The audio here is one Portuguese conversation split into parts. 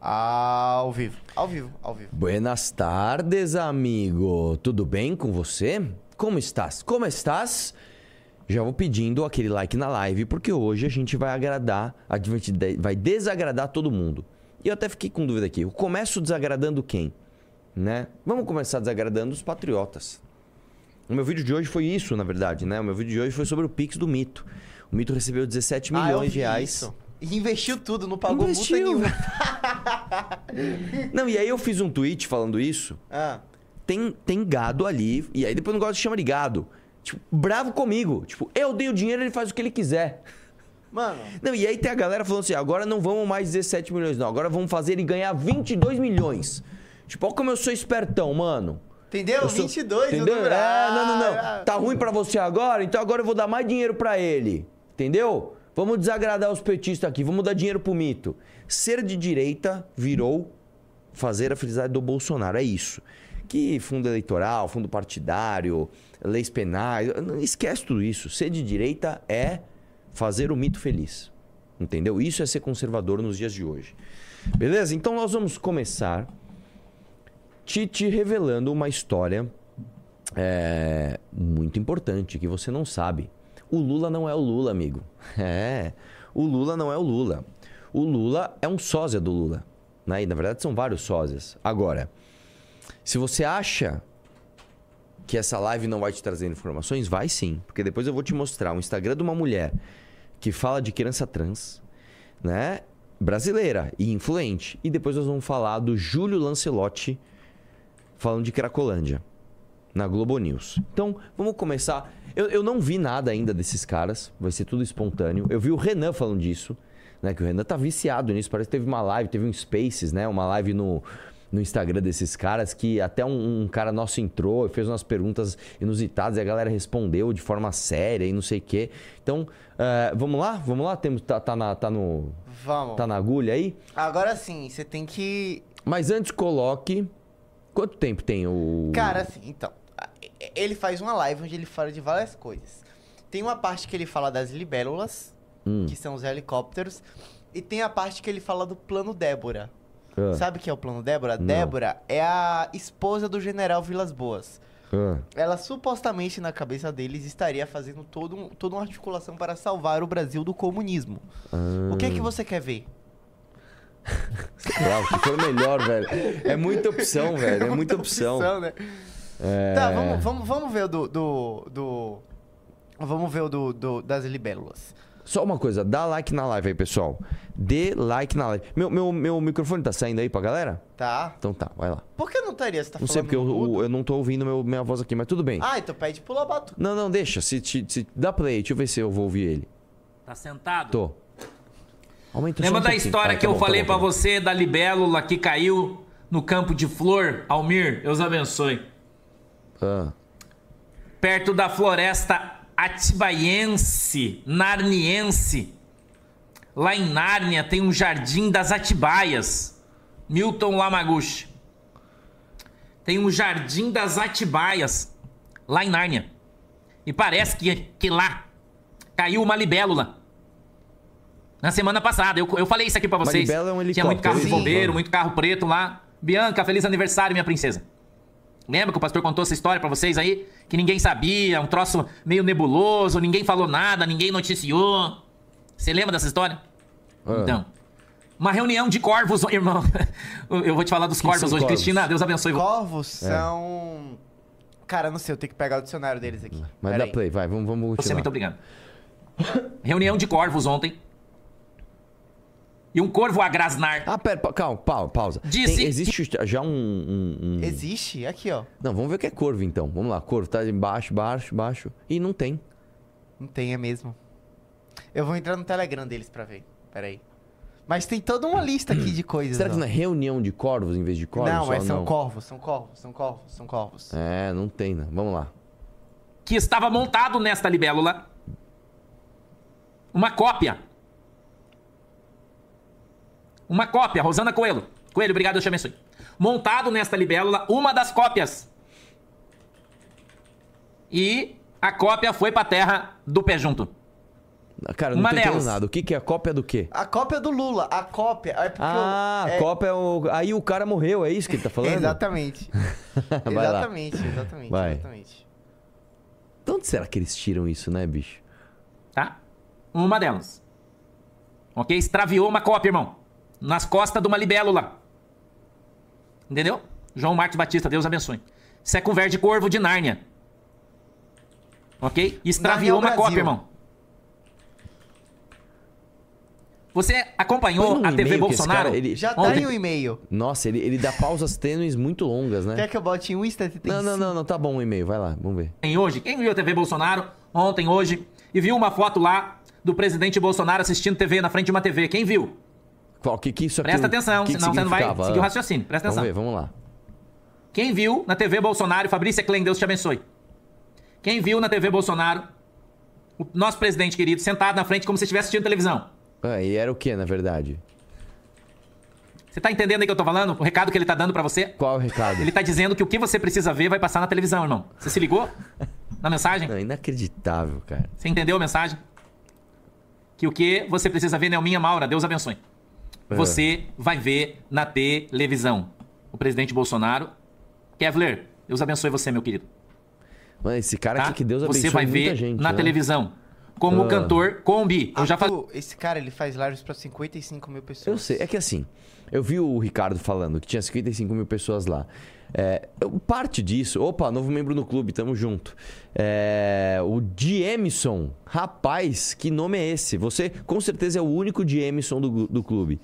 Ao vivo, ao vivo, ao vivo. Buenas tardes, amigo. Tudo bem com você? Como estás? Como estás? Já vou pedindo aquele like na live, porque hoje a gente vai agradar, a gente vai desagradar todo mundo. E eu até fiquei com dúvida aqui. Eu começo desagradando quem? Né? Vamos começar desagradando os patriotas. O meu vídeo de hoje foi isso, na verdade, né? O meu vídeo de hoje foi sobre o Pix do Mito. O Mito recebeu 17 Ah, milhões vi de reais. isso. E investiu tudo, não pagou Investiu. multa nenhuma. Não, e aí eu fiz um tweet falando isso. Ah, Tem, tem gado ali, e aí depois gosta de chamar de gado. Tipo, bravo comigo. Tipo, eu dei o dinheiro, ele faz o que ele quiser. mano, Não, e aí tem a galera falando assim: agora não vamos mais 17 milhões, não. Agora vamos fazer ele ganhar 22 milhões. Tipo, olha como eu sou espertão, mano. entendeu? Eu sou- 22 Entendeu? o número. É, não, não, não. Ah, Tá ruim pra você agora? Então agora eu vou dar mais dinheiro pra ele. Entendeu? Vamos desagradar os petistas aqui, vamos dar dinheiro pro mito. Ser de direita virou fazer a felicidade do Bolsonaro. É isso. Que fundo eleitoral, fundo partidário, leis penais. Esquece tudo isso. Ser de direita é fazer o mito feliz. Entendeu? Isso é ser conservador nos dias de hoje. Beleza? Então nós vamos começar te, te revelando uma história é, muito importante que você não sabe. O Lula não é o Lula, amigo. É. O Lula não é o Lula. O Lula é um sósia do Lula. Né? E, na verdade, são vários sósias. Agora, se você acha que essa live não vai te trazer informações, vai sim. Porque depois eu vou te mostrar um Instagram de uma mulher que fala de criança trans, né? Brasileira e influente. E depois nós vamos falar do Júlio Lancelotti falando de Cracolândia na Globo News. Então, vamos começar. Eu, eu não vi nada ainda desses caras, vai ser tudo espontâneo. Eu vi o Renan falando disso, né? Que o Renan tá viciado nisso. Parece que teve uma live, teve um Spaces, né? Uma live no, no Instagram desses caras que até um, um cara nosso entrou e fez umas perguntas inusitadas e a galera respondeu de forma séria e não sei o quê. Então, eh, vamos lá? Vamos lá? Temos, tá, tá, na, tá, no, Vamos. tá na agulha aí? Agora sim, você tem que. Mas antes coloque. Quanto tempo tem o. Cara, assim, então. Ele faz uma live onde ele fala de várias coisas. Tem uma parte que ele fala das libélulas, Hum. que são os helicópteros. E tem a parte que ele fala do plano Débora. Ah, Sabe o que é o plano Débora? Não. Débora é a esposa do general Vilas Boas. ah. Ela supostamente, na cabeça deles, estaria fazendo todo um- toda uma articulação para salvar o Brasil do comunismo. O que é que você quer ver? Claro, que for melhor, velho. É muita opção, velho. É muita opção. né? É... Tá, vamos, vamos, vamos ver o do. do, do- vamos ver o do, do- das libélulas. Só uma coisa, dá like na live aí, pessoal. Dê like na live. Meu, meu, meu microfone tá saindo aí pra galera? Tá? Então tá, vai lá. Por que não estaria? Você tá Não falando sei porque eu, eu, eu não tô ouvindo meu, minha voz aqui, mas tudo bem. Ah, então pede pro Lobato. Não, não, deixa. Se, se, se- dá play, deixa eu ver se eu vou ouvir ele. Tá sentado? Tô. Aumenta Lembra um da história Ah, que tá eu bom, tá falei bom, pra tá bom. você da libélula que caiu no campo de flor? Almir, Deus abençoe. Ah, Perto da floresta atibaiense, narniense. Lá em Nárnia tem um jardim das Atibaias. Milton Lamaguchi. Tem um jardim das Atibaias, lá em Nárnia. E parece que, que lá caiu uma libélula. Na semana passada. Eu, eu falei isso aqui pra Uma vocês. libélula é um Tinha muito carro de helicóptero, bombeiro, muito carro preto lá. Bianca, feliz aniversário, minha princesa. Lembra que o pastor contou essa história pra vocês aí? Que ninguém sabia, um troço meio nebuloso, ninguém falou nada, ninguém noticiou. Você lembra dessa história? Ah. Então. Uma reunião de corvos, irmão. Eu vou te falar dos corvos hoje. corvos? Cristina, Deus abençoe. você. Corvos É. são. Cara, não sei, eu tenho que pegar o dicionário deles aqui. mas Pera dá aí. play, vai, vamos, vamos Você, continuar. muito obrigado. Reunião de corvos ontem. E um corvo a grasnar. Ah, pera, pa- calma, pa- pausa. Disse- Tem- existe já um, um- um- Existe? Aqui, ó. Não, vamos ver o que é corvo então. Vamos lá, corvo tá embaixo, baixo, baixo. E não tem. Não tem, é mesmo. Eu vou entrar no Telegram deles pra ver. Pera aí. Mas tem toda uma lista aqui de coisas. Será que ó. não é reunião de corvos em vez de corvos? Não, é, são corvos, são corvos, são corvos, são corvos. É, não tem, né? Vamos lá. que estava montado nesta libélula uma cópia. Uma cópia, Rosana Coelho. Coelho, obrigado, Deus te abençoe. Montado nesta libélula uma das cópias. E a cópia foi pra terra do pé junto. Cara, eu não Uma tô entendendo delas. nada. O que, que é a cópia do quê? A cópia do Lula, a cópia. É porque Ah, eu, a é- cópia é o. Aí o cara morreu, é isso que ele tá falando? Exatamente. Vai lá. exatamente, exatamente, Vai. exatamente. De onde será que eles tiram isso, né, bicho? Tá? Uma delas. Ok? Extraviou uma cópia, irmão. Nas costas de uma libélula. Entendeu? João Marcos Batista, Deus abençoe. Isso é conversa de corvo de Nárnia. Ok? Extraviou é uma Brasil. cópia, irmão. Você acompanhou a TV Bolsonaro? cara, ele- Já tá Ontem- em um e-mail. Nossa, ele, ele dá pausas tênues muito longas, né? Quer que eu bote em 1,75? Não, não, não, não, tá bom o e-mail, vai lá, vamos ver. Ontem, hoje. Quem viu a TV Bolsonaro ontem, hoje, e viu uma foto lá do presidente Bolsonaro assistindo TV na frente de uma TV? Quem viu? Qual que, que isso aqui Presta atenção, que que senão você não vai seguir o raciocínio. Presta Vamos atenção. ver, vamos lá. Quem viu na TV Bolsonaro, Fabrícia Klein, Deus te abençoe. Quem viu na TV Bolsonaro o nosso presidente querido sentado na frente como se estivesse assistindo televisão? Ah, e era o que, na verdade? Você tá entendendo aí que eu tô falando? O recado que ele tá dando pra você? Qual é o recado? Ele tá dizendo que o que você precisa ver vai passar na televisão, irmão. Você se ligou? Na mensagem? Não, inacreditável, cara. Você entendeu a mensagem? Que o que você precisa ver, Nelminha Maura, Deus abençoe. É. Você vai ver na televisão. O presidente Bolsonaro. Kevler, Deus abençoe você, meu querido. Mano, esse cara Tá? aqui que Deus abençoe você vai ver gente, na né? televisão. Como Ah. o cantor Combi. Eu já falei. Esse cara, ele faz lives pra 55 mil pessoas. Eu sei, é que assim, eu vi o Ricardo falando que tinha 55 mil pessoas lá. É, parte disso, opa, novo membro no clube, tamo junto. É, o Diemison, rapaz, que nome é esse? Você com certeza é o único Diemison do, do clube.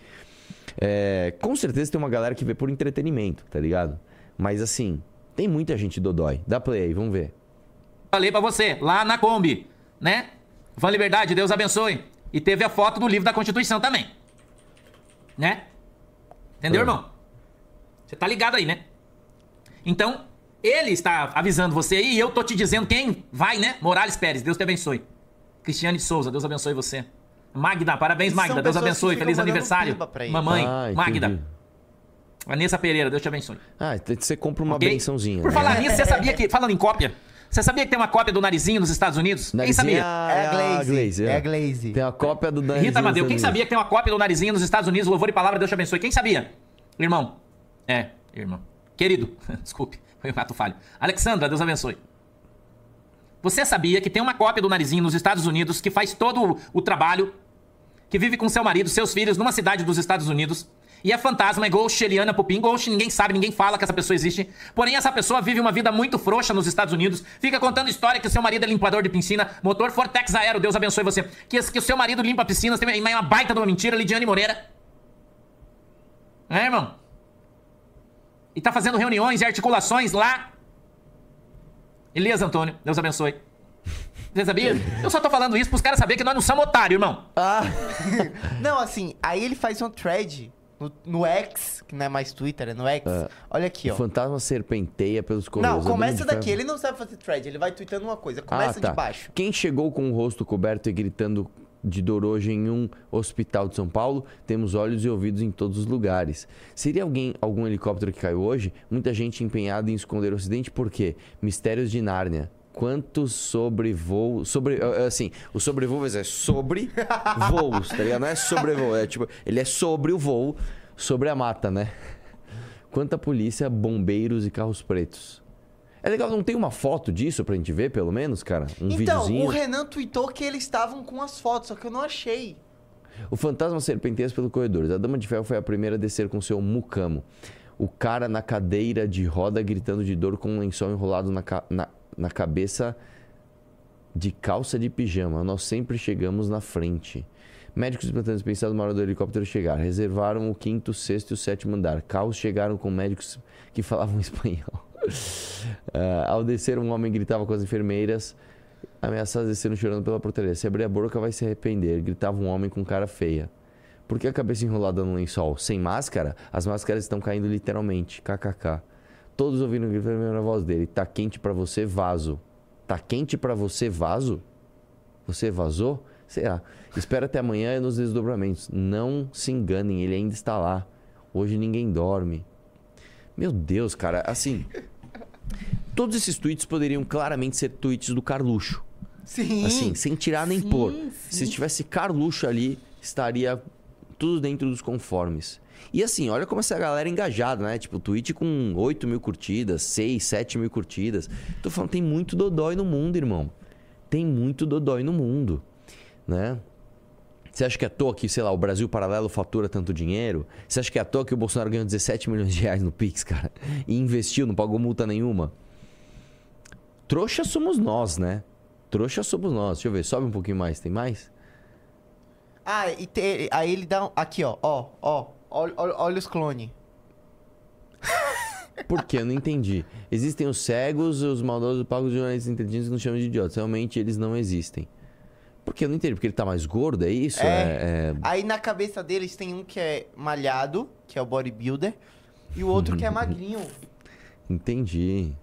É, com certeza tem uma galera que vê por entretenimento, tá ligado? Mas assim, tem muita gente dodói. Dá play aí, vamos ver. Falei pra você, lá na Kombi, né? Van Liberdade, Deus abençoe. E teve a foto do livro da Constituição também. Né? Entendeu, Ah. irmão? Você tá ligado aí, né? Então, ele está avisando você aí e eu tô te dizendo quem vai, né? Morales Pérez, Deus te abençoe. Cristiane de Souza, Deus abençoe você. Magda, parabéns, Magda, Deus abençoe, feliz aniversário. Mamãe, Ah. Magda. Vanessa Pereira, Deus te abençoe. Ah, você compra uma Ok? bençãozinha. Por né? falar nisso, você sabia que, falando em cópia, você sabia que tem uma cópia do narizinho nos Estados Unidos? Quem Narizinho, sabia? ah, É a Glaze. é. É a Glaze. Tem a cópia do narizinho Rita Amadeu, quem sabia que tem uma cópia do narizinho nos Estados Unidos? Louvor e palavra, Deus te abençoe. Quem sabia? Irmão. É, irmão. Querido, desculpe, foi um ato falho. Alexandra, Deus abençoe. Você sabia que tem uma cópia do narizinho nos Estados Unidos que faz todo o, trabalho, que vive com seu marido, seus filhos, numa cidade dos Estados Unidos, e é fantasma, é Ghost, Eliana Pupim, Ghost, ninguém sabe, ninguém fala que essa pessoa existe. Porém, essa pessoa vive uma vida muito frouxa nos Estados Unidos, fica contando história que seu marido é limpador de piscina, motor Fortex Aero, Deus abençoe você. Que, que o seu marido limpa piscinas, tem uma baita de uma mentira, Lidiane Moreira. É, irmão? E tá fazendo reuniões e articulações lá. Elias Antônio, Deus abençoe. Você sabia? Eu só tô falando isso pros caras saberem que nós não somos otários, irmão. Ah, Não, assim, aí ele faz um thread no, no X, que não é mais Twitter, é no X. Olha aqui, o ó. fantasma serpenteia pelos Não, corredores. começa Andando de daqui. ferro. Ele não sabe fazer thread, ele vai tweetando uma coisa. Ah, Começa tá. de baixo. Quem chegou com o rosto coberto e gritando de dor hoje em um hospital de São Paulo, temos olhos e ouvidos em todos os lugares. Seria alguém, algum helicóptero que caiu hoje? Muita gente empenhada em esconder o acidente, por quê? Mistérios de Nárnia. Quantos sobrevoo. Sobre, eh, assim, o sobrevoo é sobre voos, tá ligado? Não é sobrevoo, é tipo, ele é sobre o voo, sobre a mata, né? Quanta polícia, bombeiros e carros pretos. É legal, não tem uma foto disso pra gente ver, pelo menos, cara? Um então, videozinho. o Renan tweetou que eles estavam com as fotos, só que eu não achei. O fantasma serpenteia pelo corredor. A Dama de Ferro foi a primeira a descer com seu mucamo. O cara na cadeira de roda gritando de dor com um lençol enrolado na, ca- na, na cabeça de calça de pijama. Nós sempre chegamos na frente. Médicos plantantes pensaram na hora do helicóptero chegar. Reservaram o quinto, sexto e o sétimo andar. Caos chegaram com médicos que falavam espanhol. Ah, ao descer, um homem gritava com as enfermeiras. Ameaçadas desceram chorando pela portaria. Se abrir a boca, vai se arrepender. Gritava um homem com cara feia. Por que a cabeça enrolada no lençol? Sem máscara? As máscaras estão caindo literalmente. KKK. Todos ouviram gritar na voz dele. Tá quente pra você, vaso. Tá quente pra você, vaso? Você vazou? Será? Espera até amanhã nos desdobramentos. Não se enganem, ele ainda está lá. Hoje ninguém dorme. Meu Deus, cara, assim. Todos esses tweets poderiam claramente ser tweets do Carluxo. Sim. Assim, sem tirar nem Sim, pôr. sim. Se tivesse Carluxo ali, estaria tudo dentro dos conformes. E assim, olha como essa galera é engajada, né? Tipo, tweet com 8 mil curtidas, 6, 7 mil curtidas. Tô falando, tem muito dodói no mundo, irmão. Tem muito dodói no mundo, né? Você acha que é à toa que, sei lá, o Brasil Paralelo fatura tanto dinheiro? Você acha que é à toa que o Bolsonaro ganhou 17 milhões de reais no Pix, cara? E investiu, não pagou multa nenhuma? Trouxa somos nós, né? Trouxa somos nós. Deixa eu ver, sobe um pouquinho mais. Tem mais? Ah, e te- aí ele dá um... Aqui, ó. Ó, ó. Olha, os clones. Por quê? Eu não entendi. Existem os cegos, os maldosos pagos de jornalistas inteligentes que nos chamam de idiotas. Realmente eles não existem. Por quê? Eu não entendi. Porque ele tá mais gordo, é isso? É. é... Aí na cabeça deles tem um que é malhado, que é o bodybuilder, e o outro que é magrinho. Entendi.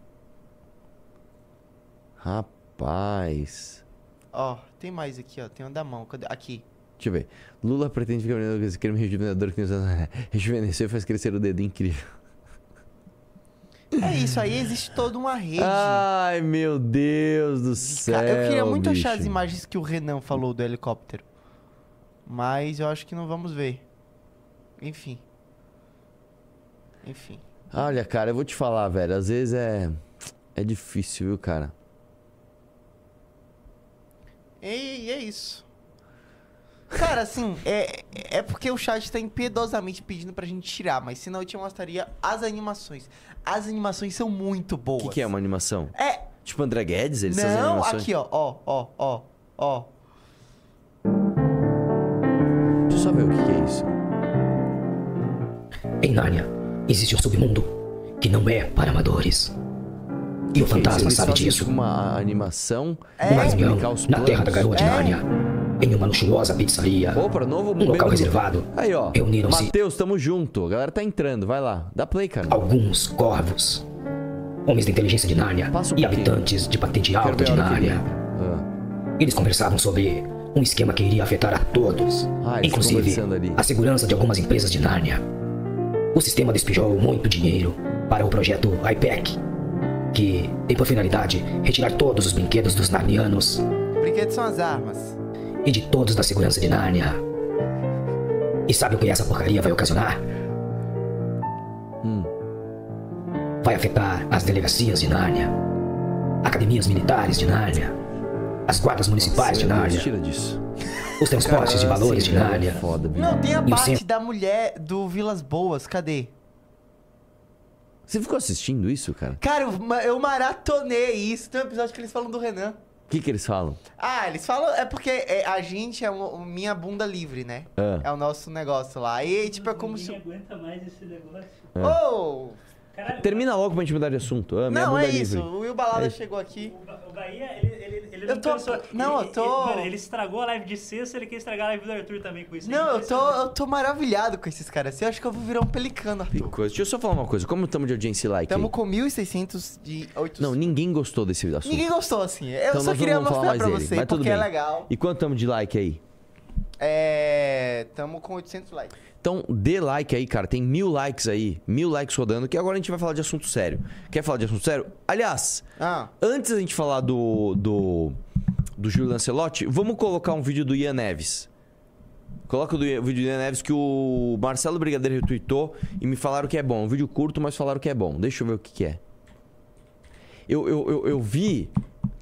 Rapaz. Ó, tem mais aqui, ó. Tem um da mão. Cadê? Aqui. Deixa eu ver. Lula pretende ficar com esse creme rejuvenador que rejuvenesceu e faz crescer o dedo incrível. É isso, aí existe toda uma rede. Ai, meu Deus do céu. eu queria muito achar as bicho. imagens que o Renan falou do helicóptero. Mas eu acho que não vamos ver. Enfim. Enfim. Olha, cara, eu vou te falar, velho. Às vezes é. É difícil, viu, cara? E, e é isso. Cara, assim, é, é porque o chat tá impiedosamente pedindo pra gente tirar, mas senão eu te mostraria as animações. As animações são muito O boas. que, que é uma animação? É. Tipo André Guedes? Eles fazem Não, animações? aqui, ó, ó, ó, ó, ó. Deixa eu só ver o que, que é isso. Em Nárnia, existe um submundo que não é para amadores. E o fantasma Eles sabe fazem, disso. Tipo uma animação É. Uma pra reunião explicar os na planos. terra da garoa de É. Nárnia, em uma luxuosa pizzaria. Opa, novo Um local reservado. Aí, ó. Reuniram-se Matheus, tamo junto. A galera tá entrando. Vai lá. Dá play, cara. alguns corvos, homens da inteligência de Nárnia um e habitantes de patente alta de Nárnia. Ah. Eles conversavam sobre um esquema que iria afetar a todos, Ah, inclusive a segurança de algumas empresas de Nárnia. O sistema despejou muito dinheiro para o projeto IPEC, que tem por finalidade retirar todos os brinquedos dos narnianos Brinquedos são as armas. E de todos da segurança de Nárnia. E sabe o que essa porcaria vai ocasionar? Hum. Vai afetar as delegacias de Nárnia, academias militares de Nárnia, as guardas municipais de Meu Deus, Nárnia, Tira disso. os transportes de valores de é Nárnia. Não, tem a E parte da mulher do Vilas Boas. Cadê? Você ficou assistindo isso, cara? Cara, eu, eu maratonei isso. Tem um episódio que eles falam do Renan. O que, que eles falam? Ah, eles falam. É porque é, a gente é o, o Minha Bunda Livre, né? Ah. É o nosso negócio lá. E tipo, é como Ninguém se. aguenta mais esse negócio. Oh! Caralho, Termina logo pra gente mudar de assunto. Ah, minha Não, bunda é isso. livre. O Will Balada É. chegou aqui. o Ba- o Bahia, ele, ele, Eu não tô- pensou... não, ele, eu tô- Ele, mano, ele estragou a live de sexta, ele quer estragar a live do Arthur também com isso. Não, É eu tô, eu tô maravilhado com esses caras. assim. Eu acho que eu vou virar um pelicano, Arthur. coisa. Deixa eu só falar uma coisa. Como estamos de audiência e like? Tamo aí? com 1.600 de 800. Não, ninguém gostou desse assunto. Ninguém gostou, assim. Eu Então só queria mostrar pra dele, você, mas tudo porque bem. é legal. E quanto estamos de like aí? É. Tamo com 800 likes. Então, dê like aí, cara. Tem mil likes aí. Mil likes rodando. Que agora a gente vai falar de assunto sério. Quer falar de assunto sério? Aliás, Ah, antes da gente falar do. do. do Júlio Lancelotti, vamos colocar um vídeo do Ian Neves. Coloca o do Ian- o vídeo do Ian Neves que o Marcelo Brigadeiro retweetou e me falaram que é bom. Um vídeo curto, mas falaram que é bom. Deixa eu ver o que, que é. Eu, eu, eu, eu vi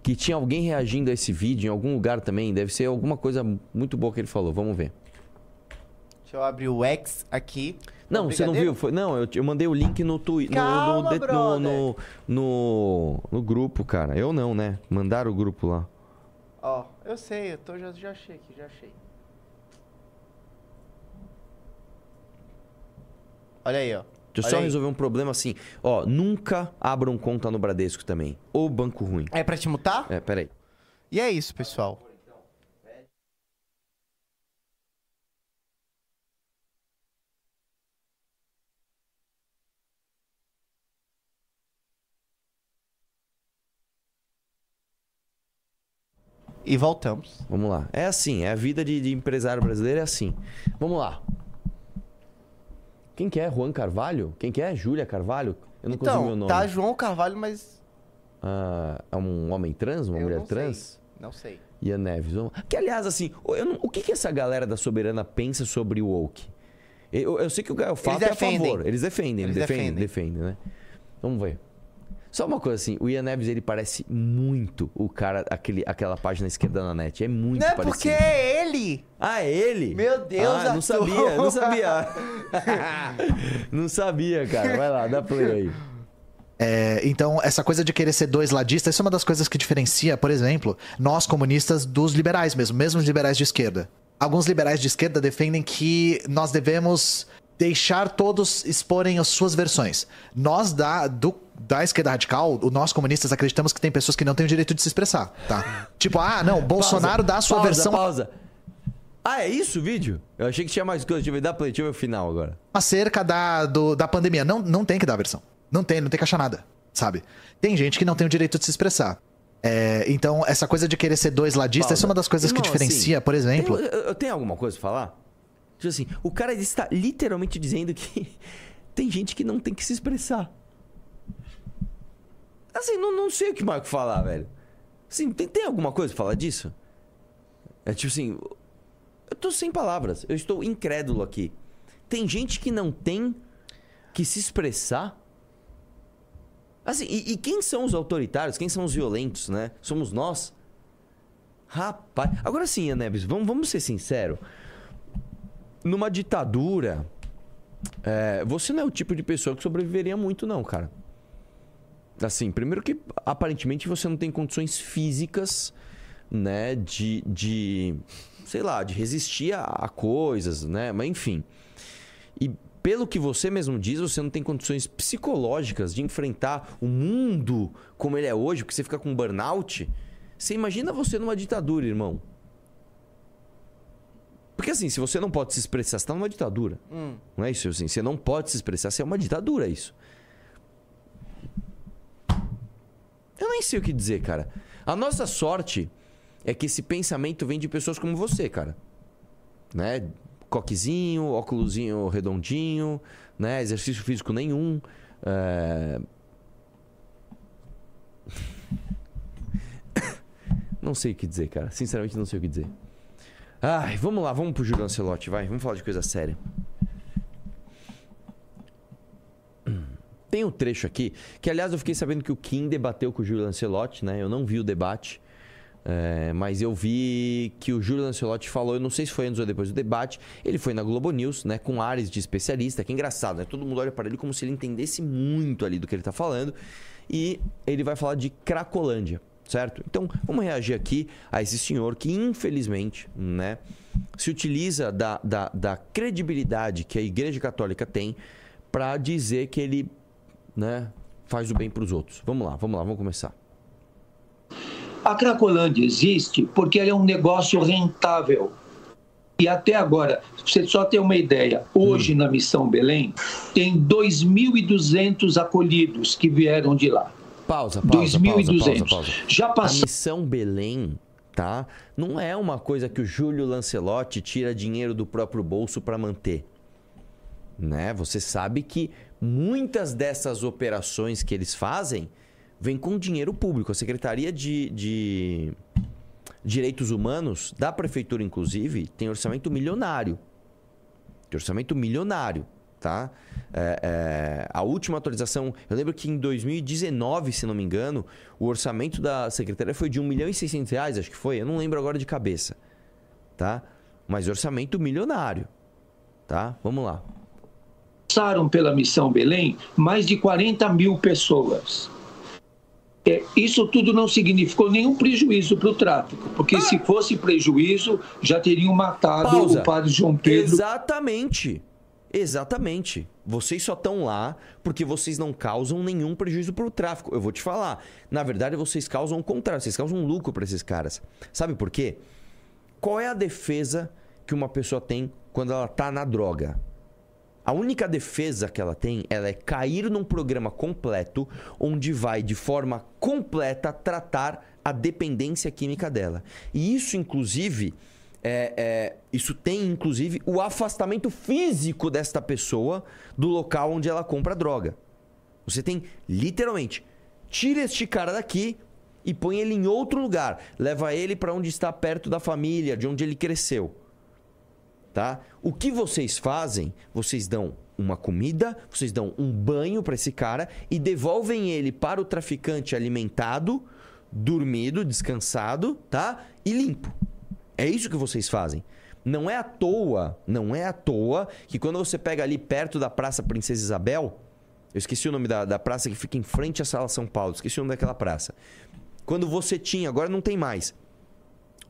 que tinha alguém reagindo a esse vídeo em algum lugar também. Deve ser alguma coisa muito boa que ele falou. Vamos ver. Deixa eu abrir o X aqui. Não, você não viu? Foi, não, eu, eu mandei o link no Twitter. No, no, no, no, no, grupo, cara. Eu não, né? Mandaram o grupo lá. Ó, eu sei, eu tô, já, já achei aqui, já achei. Olha aí, ó. Deixa eu só aí. resolver um problema assim. Ó, nunca abram conta no Bradesco também. Ou banco ruim. É pra te mutar? É, peraí. E é isso, pessoal. E voltamos. Vamos lá. É assim, é a vida de, de empresário brasileiro é assim. Vamos lá. Quem que é? Juan Carvalho? Quem que é? Júlia Carvalho? Eu não consigo ver o Então, nome. tá João Carvalho, mas Ah, é um homem trans? Uma Eu mulher não sei. trans? Não sei. Ian Neves. Que, aliás, assim, não- o que, que essa galera da Soberana pensa sobre o woke? Eu, eu sei que o Gaio Fato é a favor. Eles defendem, Eles defendem, defendem. defendem, né? Vamos ver. Só uma coisa assim, o Ian Neves, ele parece muito o cara, aquele, aquela página esquerda na net. É muito Não é parecido. porque é ele! Ah, é ele? Meu Deus, ah, não sabia, não sabia. não sabia, cara. Vai lá, dá play aí. É, então, essa coisa de querer ser dois ladistas, isso é uma das coisas que diferencia, por exemplo, nós comunistas dos liberais mesmo, mesmo os liberais de esquerda. Alguns liberais de esquerda defendem que nós devemos deixar todos exporem as suas versões. Nós da, do- da esquerda radical, o- nós comunistas acreditamos que tem pessoas que não têm o direito de se expressar, tá? Tipo, ah, não, Bolsonaro dá a sua pausa, versão Pausa. Ah, é isso o vídeo? Eu achei que tinha mais coisa. Deixa eu dá play, deixa eu ver o final agora. acerca da, do- da pandemia. Não, não tem que dar versão. Não tem, não tem que achar nada, sabe? Tem gente que não tem o direito de se expressar. É, então, essa coisa de querer ser dois ladistas, Pausa. essa é uma das coisas que Irmão, diferencia, assim, por exemplo. Tem, eu, eu tenho alguma coisa pra falar? Tipo assim, o cara está literalmente dizendo que tem gente que não tem que se expressar. Assim, não, não sei o que mais falar, velho. Assim, tem, tem alguma coisa pra falar disso? É tipo assim, eu tô sem palavras, eu estou incrédulo aqui. Tem gente que não tem que se expressar? Assim, e, e quem são os autoritários? Quem são os violentos, né? Somos nós? Rapaz. Agora sim, Ian Neves, vamos, vamos ser sinceros. Numa ditadura, é, você não é o tipo de pessoa que sobreviveria muito, não, cara. Assim, primeiro que aparentemente você não tem condições físicas, né, de, de sei lá, de resistir a, a coisas, né, mas enfim. E pelo que você mesmo diz, você não tem condições psicológicas de enfrentar o mundo como ele é hoje, porque você fica com burnout. Você imagina você numa ditadura, irmão. Porque assim, se você não pode se expressar, você tá numa ditadura. Não é isso assim? Você não pode se expressar, você é uma ditadura, é isso. Eu nem sei o que dizer, cara. A nossa sorte é que esse pensamento vem de pessoas como você, cara. Né? Coquezinho, óculosinho redondinho, né? Exercício físico nenhum. é, Não sei o que dizer, cara. Sinceramente, não sei o que dizer. Ai, vamos lá, vamos pro Júlio Ancelotti, vai. Vamos falar de coisa séria. Tem um trecho aqui, que aliás eu fiquei sabendo que o Kim debateu com o Júlio Lancelotti, né? Eu não vi o debate, é, mas eu vi que o Júlio Lancelotti falou, eu não sei se foi antes ou depois do debate, ele foi na Globo News, né? Com ares de especialista, que é engraçado, né? Todo mundo olha para ele como se ele entendesse muito ali do que ele tá falando. E ele vai falar de Cracolândia, certo? Então, vamos reagir aqui a esse senhor que, infelizmente, né? Se utiliza da, da, da credibilidade que a Igreja Católica tem para dizer que ele né, faz o bem para os outros. Vamos lá, vamos lá, vamos começar. A Cracolândia existe porque ela é um negócio rentável. E até agora, você só ter uma ideia, hoje na Missão Belém, tem 2.200 acolhidos que vieram de lá. Pausa, pausa, pausa, pausa, 2.200. pausa. Já A passou. missão Belém, tá? Não é uma coisa que o Júlio Lancelotti tira dinheiro do próprio bolso para manter. Né? Você sabe que muitas dessas operações que eles fazem vêm com dinheiro público. A Secretaria de, de Direitos Humanos da Prefeitura, inclusive, tem orçamento milionário. Tem orçamento milionário, tá? É, é, a última atualização, eu lembro que em 2019, se não me engano, o orçamento da secretaria foi de 1 milhão e 600 reais, acho que foi, eu não lembro agora de cabeça, tá? Mas orçamento milionário, tá? Vamos lá. passaram pela Missão Belém mais de 40 mil pessoas. É, isso tudo não significou nenhum prejuízo para o tráfico, porque se fosse prejuízo, já teriam matado Pausa. o padre João Pedro. Exatamente. Exatamente. Vocês só estão lá porque vocês não causam nenhum prejuízo para o tráfico. Eu vou te falar. Na verdade, vocês causam o contrário. Vocês causam um lucro para esses caras. Sabe por quê? Qual é a defesa que uma pessoa tem quando ela tá na droga? A única defesa que ela tem ela é cair num programa completo onde vai de forma completa tratar a dependência química dela. E isso, inclusive, é, é, isso tem inclusive o afastamento físico desta pessoa do local onde ela compra droga. Você tem literalmente, tira este cara daqui e põe ele em outro lugar. Leva ele para onde está perto da família, de onde ele cresceu. Tá? O que vocês fazem? Vocês dão uma comida, vocês dão um banho para esse cara e devolvem ele para o traficante alimentado, dormido, descansado, tá? E limpo. É isso que vocês fazem. Não é à toa, não é à toa que quando você pega ali perto da Praça Princesa Isabel, eu esqueci o nome da, da praça que fica em frente à Sala São Paulo, esqueci o nome daquela praça. Quando você tinha, agora não tem mais,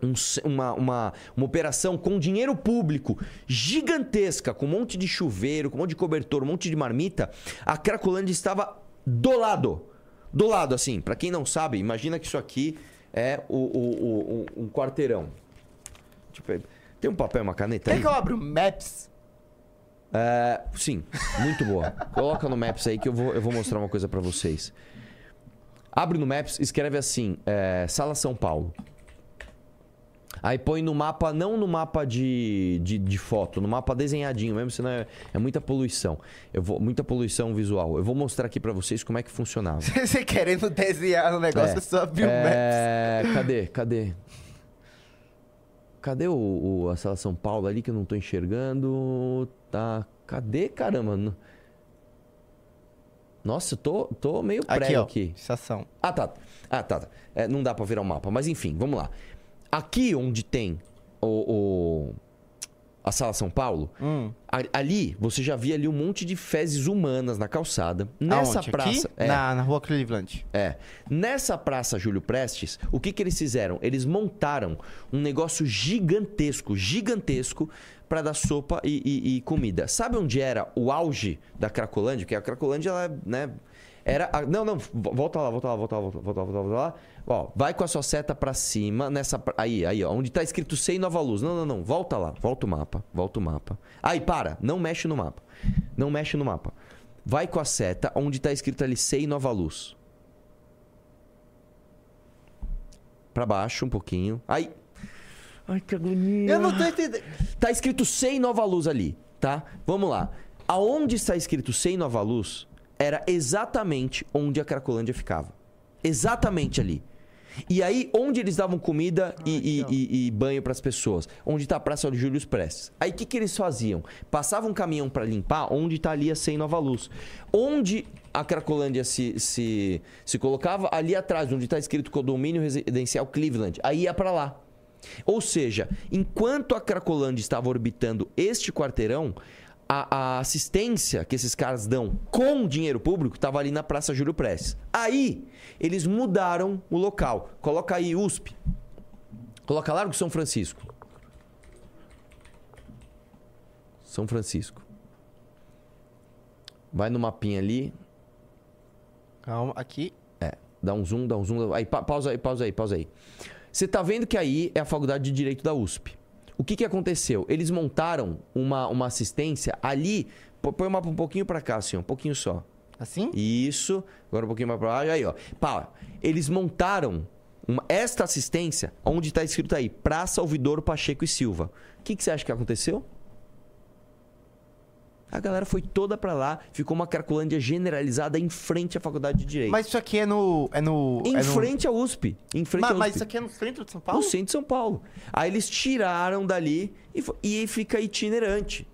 um uma, uma, uma operação com dinheiro público gigantesca, com um monte de chuveiro, com um monte de cobertor, um monte de marmita, a Cracolândia estava do lado. Do lado, assim. Pra quem não sabe, imagina que isso aqui é o- o- o- um quarteirão. Tipo, tem um papel e uma caneta Quer aí? que eu abra o Maps? É, sim, muito boa. Coloca no Maps aí que eu vou, eu vou mostrar uma coisa pra vocês. Abre no Maps, escreve assim, é, Sala São Paulo. Aí põe no mapa, não no mapa de, de, de foto, no mapa desenhadinho mesmo, senão é, é muita poluição. Eu vou, muita poluição visual. Eu vou mostrar aqui pra vocês como é que funcionava. Você querendo desenhar no negócio, é só abrir o Maps. É, cadê? Cadê? Cadê o, o- a Sala São Paulo ali que eu não tô enxergando? Tá. Cadê, caramba? Nossa, eu tô, tô meio Aqui, prego ó. aqui. Estação. Ah, tá. Ah, tá. tá. É, não dá pra virar o mapa, mas enfim, vamos lá. Aqui onde tem o, o- a Sala São Paulo, Hum. ali você já via ali um monte de fezes humanas na calçada. Nessa Aonde? praça. É. Na, na rua Cleveland. É. Nessa Praça Júlio Prestes, o que, que eles fizeram? Eles montaram um negócio gigantesco, gigantesco, para dar sopa e, e- e comida. Sabe onde era o auge da Cracolândia? Porque a Cracolândia, ela, né? Era. a- não, não, vo- volta lá, volta lá, volta lá, volta lá, volta lá, volta lá. Ó, vai com a sua seta pra cima, nessa. Aí, aí, ó, onde tá escrito Sei Nova Luz. Não, não, não, volta lá, volta o mapa, volta o mapa. Aí, para, não mexe no mapa. Não mexe no mapa. Vai com a seta onde tá escrito ali Sei Nova Luz. Pra baixo um pouquinho. Aí. Ai, que agonia. Eu não tô entendendo. Tá escrito Sem Nova Luz ali, tá? Vamos lá. Aonde está escrito Sem Nova Luz era exatamente onde a Cracolândia ficava. Exatamente ali. E aí, onde eles davam comida e, e- e- e banho para as pessoas? Onde está a Praça de Júlio Prestes. Aí, o que, que eles faziam? Passavam um caminhão para limpar onde está ali a Sem Nova Luz. Onde a Cracolândia se, se, se colocava? Ali atrás, onde está escrito Condomínio Residencial Cleveland. Aí ia para lá. Ou seja, enquanto a Cracolândia estava orbitando este quarteirão, a, a assistência que esses caras dão com dinheiro público estava ali na Praça Júlio Prestes. Aí, eles mudaram o local. Coloca aí USP. Coloca Largo São Francisco. São Francisco. Vai no mapinha ali. Calma, aqui. É, dá um zoom, dá um zoom. Aí, pa- pausa aí, pausa aí, pausa aí. Você tá vendo que aí é a Faculdade de Direito da USP. O que que aconteceu? Eles montaram uma, uma assistência ali. Põe o mapa um pouquinho pra cá, assim, um pouquinho só. Assim? Isso. Agora um pouquinho mais pra baixo. Aí, ó. Pá, eles montaram uma- esta assistência onde tá escrito aí Praça Ouvidor Pacheco e Silva. O que, que você acha que aconteceu? A galera foi toda pra lá, ficou uma cracolândia generalizada em frente à Faculdade de Direito. Mas isso aqui é no. É no. Em é no... frente à USP. Em frente Mas, à USP. mas isso aqui é no centro de São Paulo? No centro de São Paulo. Aí eles tiraram dali e, e fica itinerante.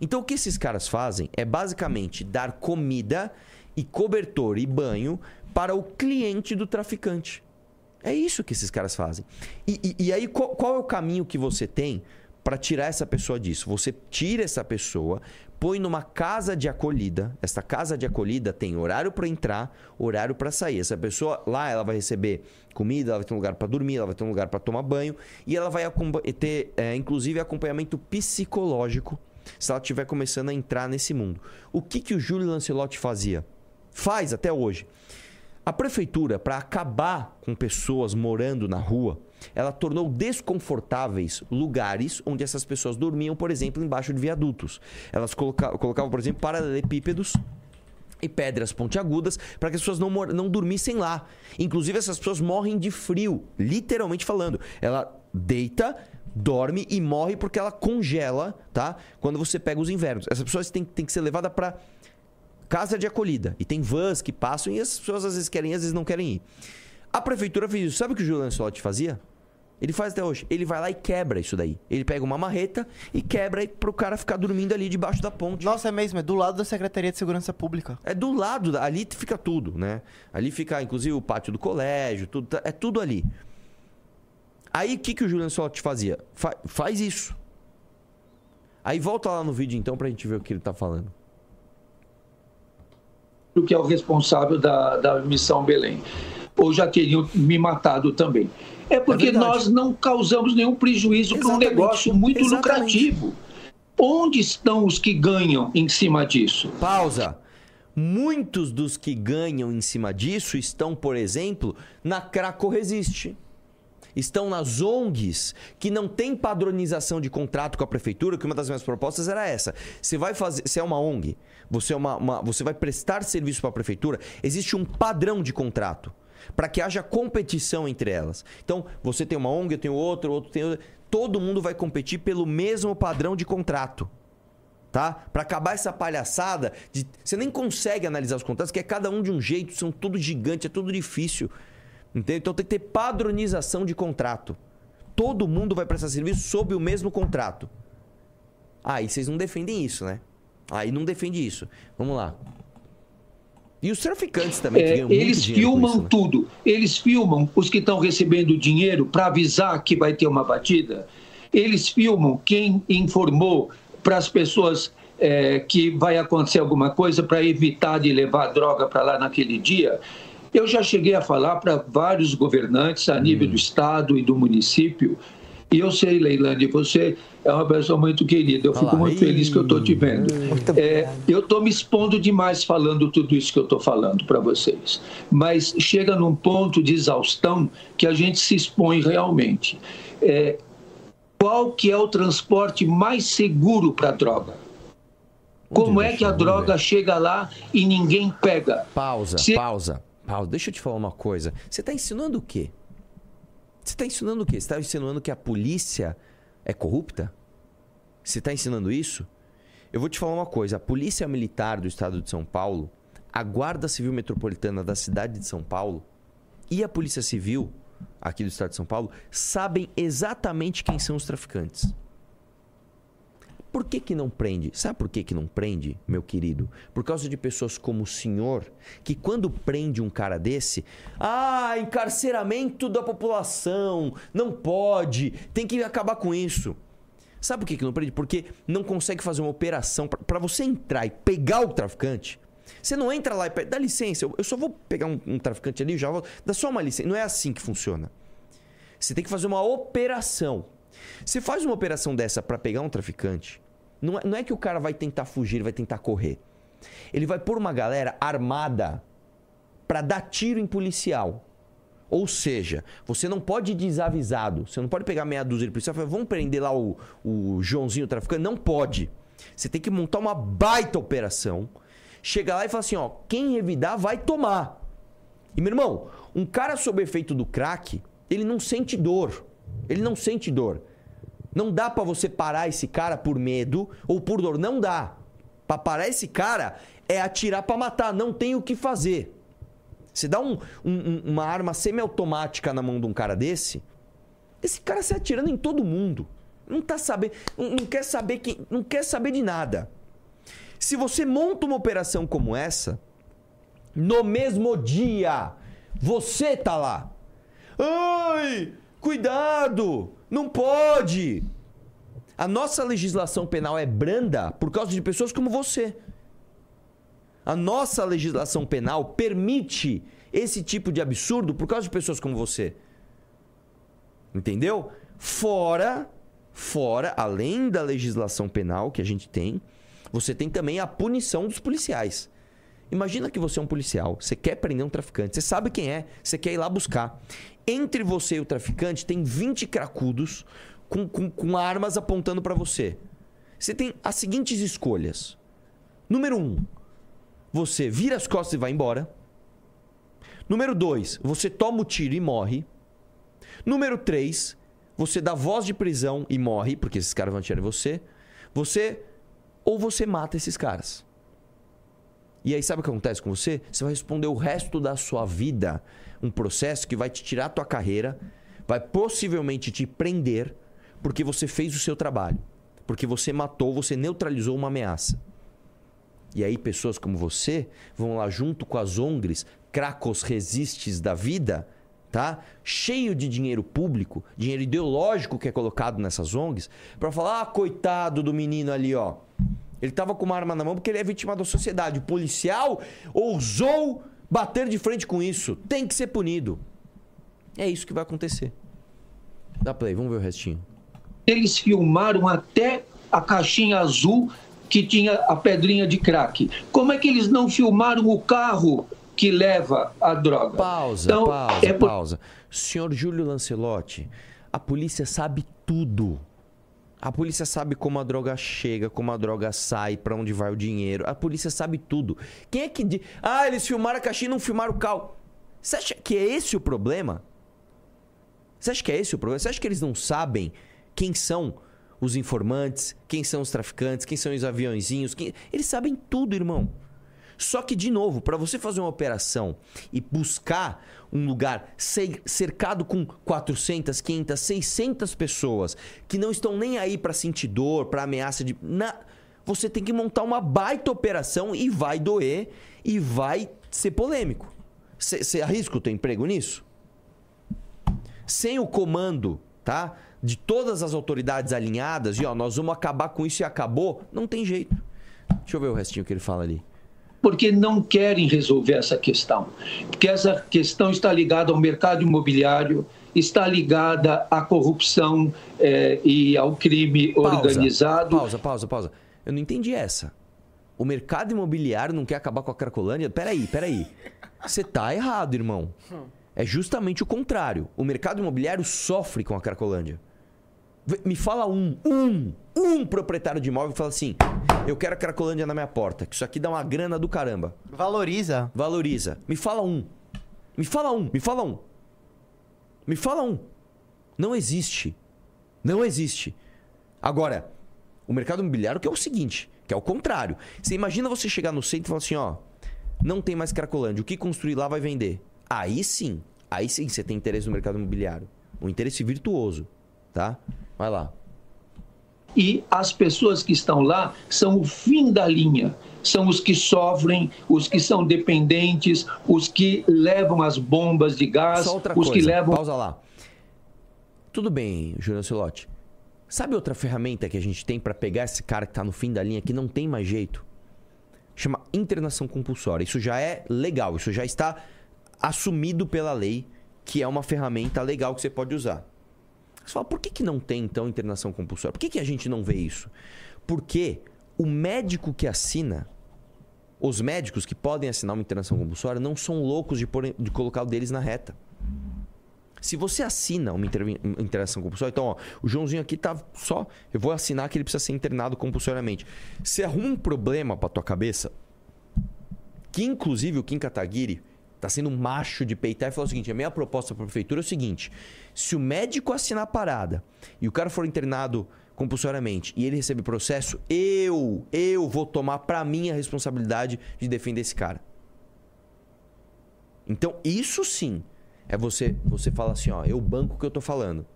Então o que esses caras fazem é basicamente dar comida e cobertor e banho para o cliente do traficante. É isso que esses caras fazem. E, e- e aí qual, qual é o caminho que você tem para tirar essa pessoa disso? Você tira essa pessoa, põe numa casa de acolhida. Essa casa de acolhida tem horário para entrar, horário para sair. Essa pessoa lá ela vai receber comida, ela vai ter um lugar para dormir, ela vai ter um lugar para tomar banho e ela vai ter, é, inclusive, acompanhamento psicológico se ela estiver começando a entrar nesse mundo. O que, que o Júlio Lancelotti fazia? Faz até hoje. A prefeitura, para acabar com pessoas morando na rua, ela tornou desconfortáveis lugares onde essas pessoas dormiam, por exemplo, embaixo de viadutos. Elas coloca- colocavam, por exemplo, paralelepípedos e pedras pontiagudas para que as pessoas não, não dormissem lá. Inclusive, essas pessoas morrem de frio, literalmente falando. Ela deita, dorme e morre porque ela congela, tá? Quando você pega os invernos. Essas pessoas têm, têm que ser levadas para casa de acolhida. E tem vans que passam e as pessoas às vezes querem, às vezes não querem ir. A prefeitura fez isso. Sabe o que o Júlio Lancelotti fazia? Ele faz até hoje. Ele vai lá e quebra isso daí. Ele pega uma marreta e quebra pro cara ficar dormindo ali debaixo da ponte. Nossa, é mesmo, é do lado da Secretaria de Segurança Pública. É do lado, da- ali fica tudo, né? Ali fica, inclusive, o pátio do colégio, tudo, tá- é tudo ali. Aí o que, que o Julian Sotti fazia? Fa- faz isso. Aí volta lá no vídeo então pra gente ver o que ele tá falando. que é o responsável da, da missão Belém. Ou já teriam me matado também. É porque verdade. nós não causamos nenhum prejuízo para um negócio muito Exatamente. lucrativo. Onde estão os que ganham em cima disso? Pausa. Muitos dos que ganham em cima disso estão, por exemplo, na Craco Resiste. Estão nas ONGs que não tem padronização de contrato com a prefeitura, que uma das minhas propostas era essa. Você vai fazer, você é uma ONG, você é uma, uma- você vai prestar serviço para a prefeitura, existe um padrão de contrato para que haja competição entre elas. Então, você tem uma ONG, eu tenho outra, outro tem outra, todo mundo vai competir pelo mesmo padrão de contrato tá? Para acabar essa palhaçada de você nem consegue analisar os contratos, que é cada um de um jeito, são tudo gigante, é tudo difícil. Entendeu? Então tem que ter padronização de contrato. Todo mundo vai prestar serviço sob o mesmo contrato. Aí vocês não defendem isso, né? Aí não defende isso. Vamos lá. E os traficantes também, que É, ganham muito eles filmam isso, né? tudo. Eles filmam os que estão recebendo dinheiro para avisar que vai ter uma batida. Eles filmam quem informou para as pessoas é, que vai acontecer alguma coisa para evitar de levar droga para lá naquele dia. Eu já cheguei a falar para vários governantes a nível Hum. do estado e do município. E eu sei, Leilândia, você é uma pessoa muito querida. Eu fico muito feliz que eu estou te vendo. É, eu estou me expondo demais falando tudo isso que eu estou falando para vocês. Mas chega num ponto de exaustão que a gente se expõe realmente. É, qual que é o transporte mais seguro para a droga? Como é que a droga chega lá e ninguém pega? Pausa, Se- pausa, pausa. Deixa eu te falar uma coisa. Você tá ensinando o quê? Você tá ensinando o quê? Você tá ensinando que a polícia é corrupta? Você tá ensinando isso? Eu vou te falar uma coisa. A Polícia Militar do Estado de São Paulo, a Guarda Civil Metropolitana da cidade de São Paulo e a Polícia Civil aqui do Estado de São Paulo sabem exatamente quem são os traficantes. Por que, que não prende? Sabe por que, que não prende, meu querido? Por causa de pessoas como o senhor, que quando prende um cara desse, ah, encarceramento da população, não pode, tem que acabar com isso. Sabe por que, que não prende? Porque não consegue fazer uma operação. Para você entrar e pegar o traficante, você não entra lá e pede, dá licença, eu, eu só vou pegar um, um traficante ali, já vou. Dá só uma licença. Não é assim que funciona. Você tem que fazer uma operação. Você faz uma operação dessa para pegar um traficante, não é, não é que o cara vai tentar fugir, vai tentar correr. Ele vai pôr uma galera armada para dar tiro em policial. Ou seja, você não pode ir desavisado. Você não pode pegar meia dúzia de policial e falar, vamos prender lá o, o Joãozinho o traficante. Não pode. Você tem que montar uma baita operação. Chega lá e fala assim, ó, quem revidar vai tomar. E meu irmão, um cara sob efeito do crack, ele não sente dor. Ele não sente dor. Não dá pra você parar esse cara por medo ou por dor. Não dá. Pra parar esse cara é atirar pra matar. Não tem o que fazer. Você dá um- um- um- uma arma semiautomática na mão de um cara desse, esse cara se atirando em todo mundo. Não tá sabendo, não quer saber que, não quer saber de nada. Se você monta uma operação como essa, no mesmo dia, você tá lá. Ai, cuidado, não pode. A nossa legislação penal é branda por causa de pessoas como você. A nossa legislação penal permite esse tipo de absurdo por causa de pessoas como você. Entendeu? Fora, fora, além da legislação penal que a gente tem, você tem também a punição dos policiais. Imagina que você é um policial, você quer prender um traficante, você sabe quem é, você quer ir lá buscar. Entre você e o traficante tem 20 cracudos com, com, com armas apontando pra você. Você tem as seguintes escolhas. Número 1, um, você vira as costas e vai embora. Número 2, você toma o tiro e morre. Número 3, você dá voz de prisão e morre, porque esses caras vão atirar em você. Você ou você mata esses caras. E aí sabe o que acontece com você? Você vai responder o resto da sua vida um processo que vai te tirar a tua carreira, vai possivelmente te prender porque você fez o seu trabalho, porque você matou, você neutralizou uma ameaça. E aí pessoas como você vão lá junto com as ONGs, cracos resistes da vida, tá? Cheio de dinheiro público, dinheiro ideológico que é colocado nessas ONGs, para falar: "Ah, coitado do menino ali, ó. Ele tava com uma arma na mão porque ele é vítima da sociedade. O policial ousou bater de frente com isso. Tem que ser punido." É isso que vai acontecer. Dá play, vamos ver o restinho. Eles filmaram até a caixinha azul que tinha a pedrinha de crack. Como é que eles não filmaram o carro que leva a droga? Pausa, Então, pausa, é pausa. Senhor Júlio Lancelotti, a polícia sabe tudo. A polícia sabe como a droga chega, como a droga sai, pra onde vai o dinheiro. A polícia sabe tudo. Quem é que diz? Ah, eles filmaram a caixinha e não filmaram o carro. Você acha que é esse o problema? Você acha que é esse o problema? Você acha que eles não sabem quem são os informantes, quem são os traficantes, quem são os aviãozinhos? Quem... Eles sabem tudo, irmão. Só que, de novo, para você fazer uma operação e buscar um lugar ce- cercado com 400, 500, 600 pessoas que não estão nem aí para sentir dor, para ameaça de. Na... Você tem que montar uma baita operação e vai doer e vai ser polêmico. Você arrisca o teu emprego nisso? sem o comando, tá? De todas as autoridades alinhadas, e ó, nós vamos acabar com isso e acabou, não tem jeito. Deixa eu ver o restinho que ele fala ali. Porque não querem resolver essa questão. Porque essa questão está ligada ao mercado imobiliário, está ligada à corrupção eh, e ao crime organizado. Pausa, pausa, pausa. Eu não entendi essa. O mercado imobiliário não quer acabar com a Cracolândia? Peraí, peraí. Você tá errado, irmão. É justamente o contrário. O mercado imobiliário sofre com a Cracolândia. Me fala um, um, um proprietário de imóvel que fala assim: eu quero a Cracolândia na minha porta, que isso aqui dá uma grana do caramba. Valoriza. Valoriza. Me fala um. Me fala um, me fala um. Me fala um. Não existe. Não existe. Agora, o mercado imobiliário que é o seguinte, que é o contrário. Você imagina você chegar no centro e falar assim, ó, não tem mais Cracolândia, o que construir lá vai vender. Aí sim, aí sim você tem interesse no mercado imobiliário. Um interesse virtuoso, tá? Vai lá. E as pessoas que estão lá são o fim da linha. São os que sofrem, os que são dependentes, os que levam as bombas de gás, Só outra os coisa. que levam Pausa lá. Tudo bem, Júnior Celotti. Sabe outra ferramenta que a gente tem pra pegar esse cara que tá no fim da linha que não tem mais jeito? Chama internação compulsória. Isso já é legal, isso já está assumido pela lei que é uma ferramenta legal que você pode usar. Você fala, por que, que não tem então internação compulsória? Por que, que a gente não vê isso? Porque o médico que assina, os médicos que podem assinar uma internação compulsória não são loucos de, pôr, de colocar o deles na reta. Se você assina uma internação compulsória, então, ó, o Joãozinho aqui tá só. Eu vou assinar que ele precisa ser internado compulsoriamente. Se arruma um problema pra tua cabeça, que inclusive o Kim Kataguiri tá sendo macho de peitar e falou o seguinte: a minha proposta pra prefeitura é o seguinte: se o médico assinar a parada e o cara for internado compulsoriamente e ele receber processo, eu, eu vou tomar pra mim a responsabilidade de defender esse cara. Então, isso sim é você você fala assim, ó, eu banco o que eu tô falando.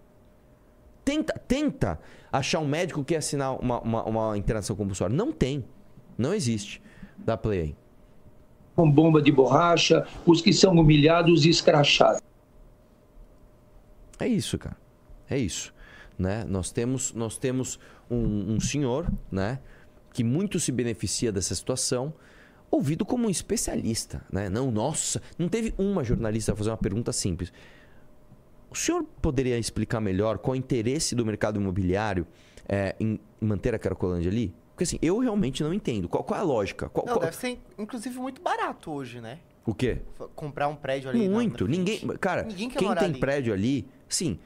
Tenta, tenta achar um médico que assinar uma, uma, uma internação compulsória. Não tem. Não existe. Dá play aí. com bomba de borracha, os que são humilhados e escrachados. É isso, cara. É isso. Né? Nós temos, nós temos um, um senhor né? que muito se beneficia dessa situação, ouvido como um especialista. Né? Não, nossa, não teve uma jornalista a fazer uma pergunta simples. O senhor poderia explicar melhor qual é o interesse do mercado imobiliário é, em manter a Caracolândia ali? Porque assim, eu realmente não entendo. Qual, qual é a lógica? Qual, Não, qual- deve ser, inclusive, muito barato hoje, né? O quê? Comprar um prédio ali. na- na Muito. Ninguém. Cara, Ninguém quer quem tem ali. prédio ali, sim.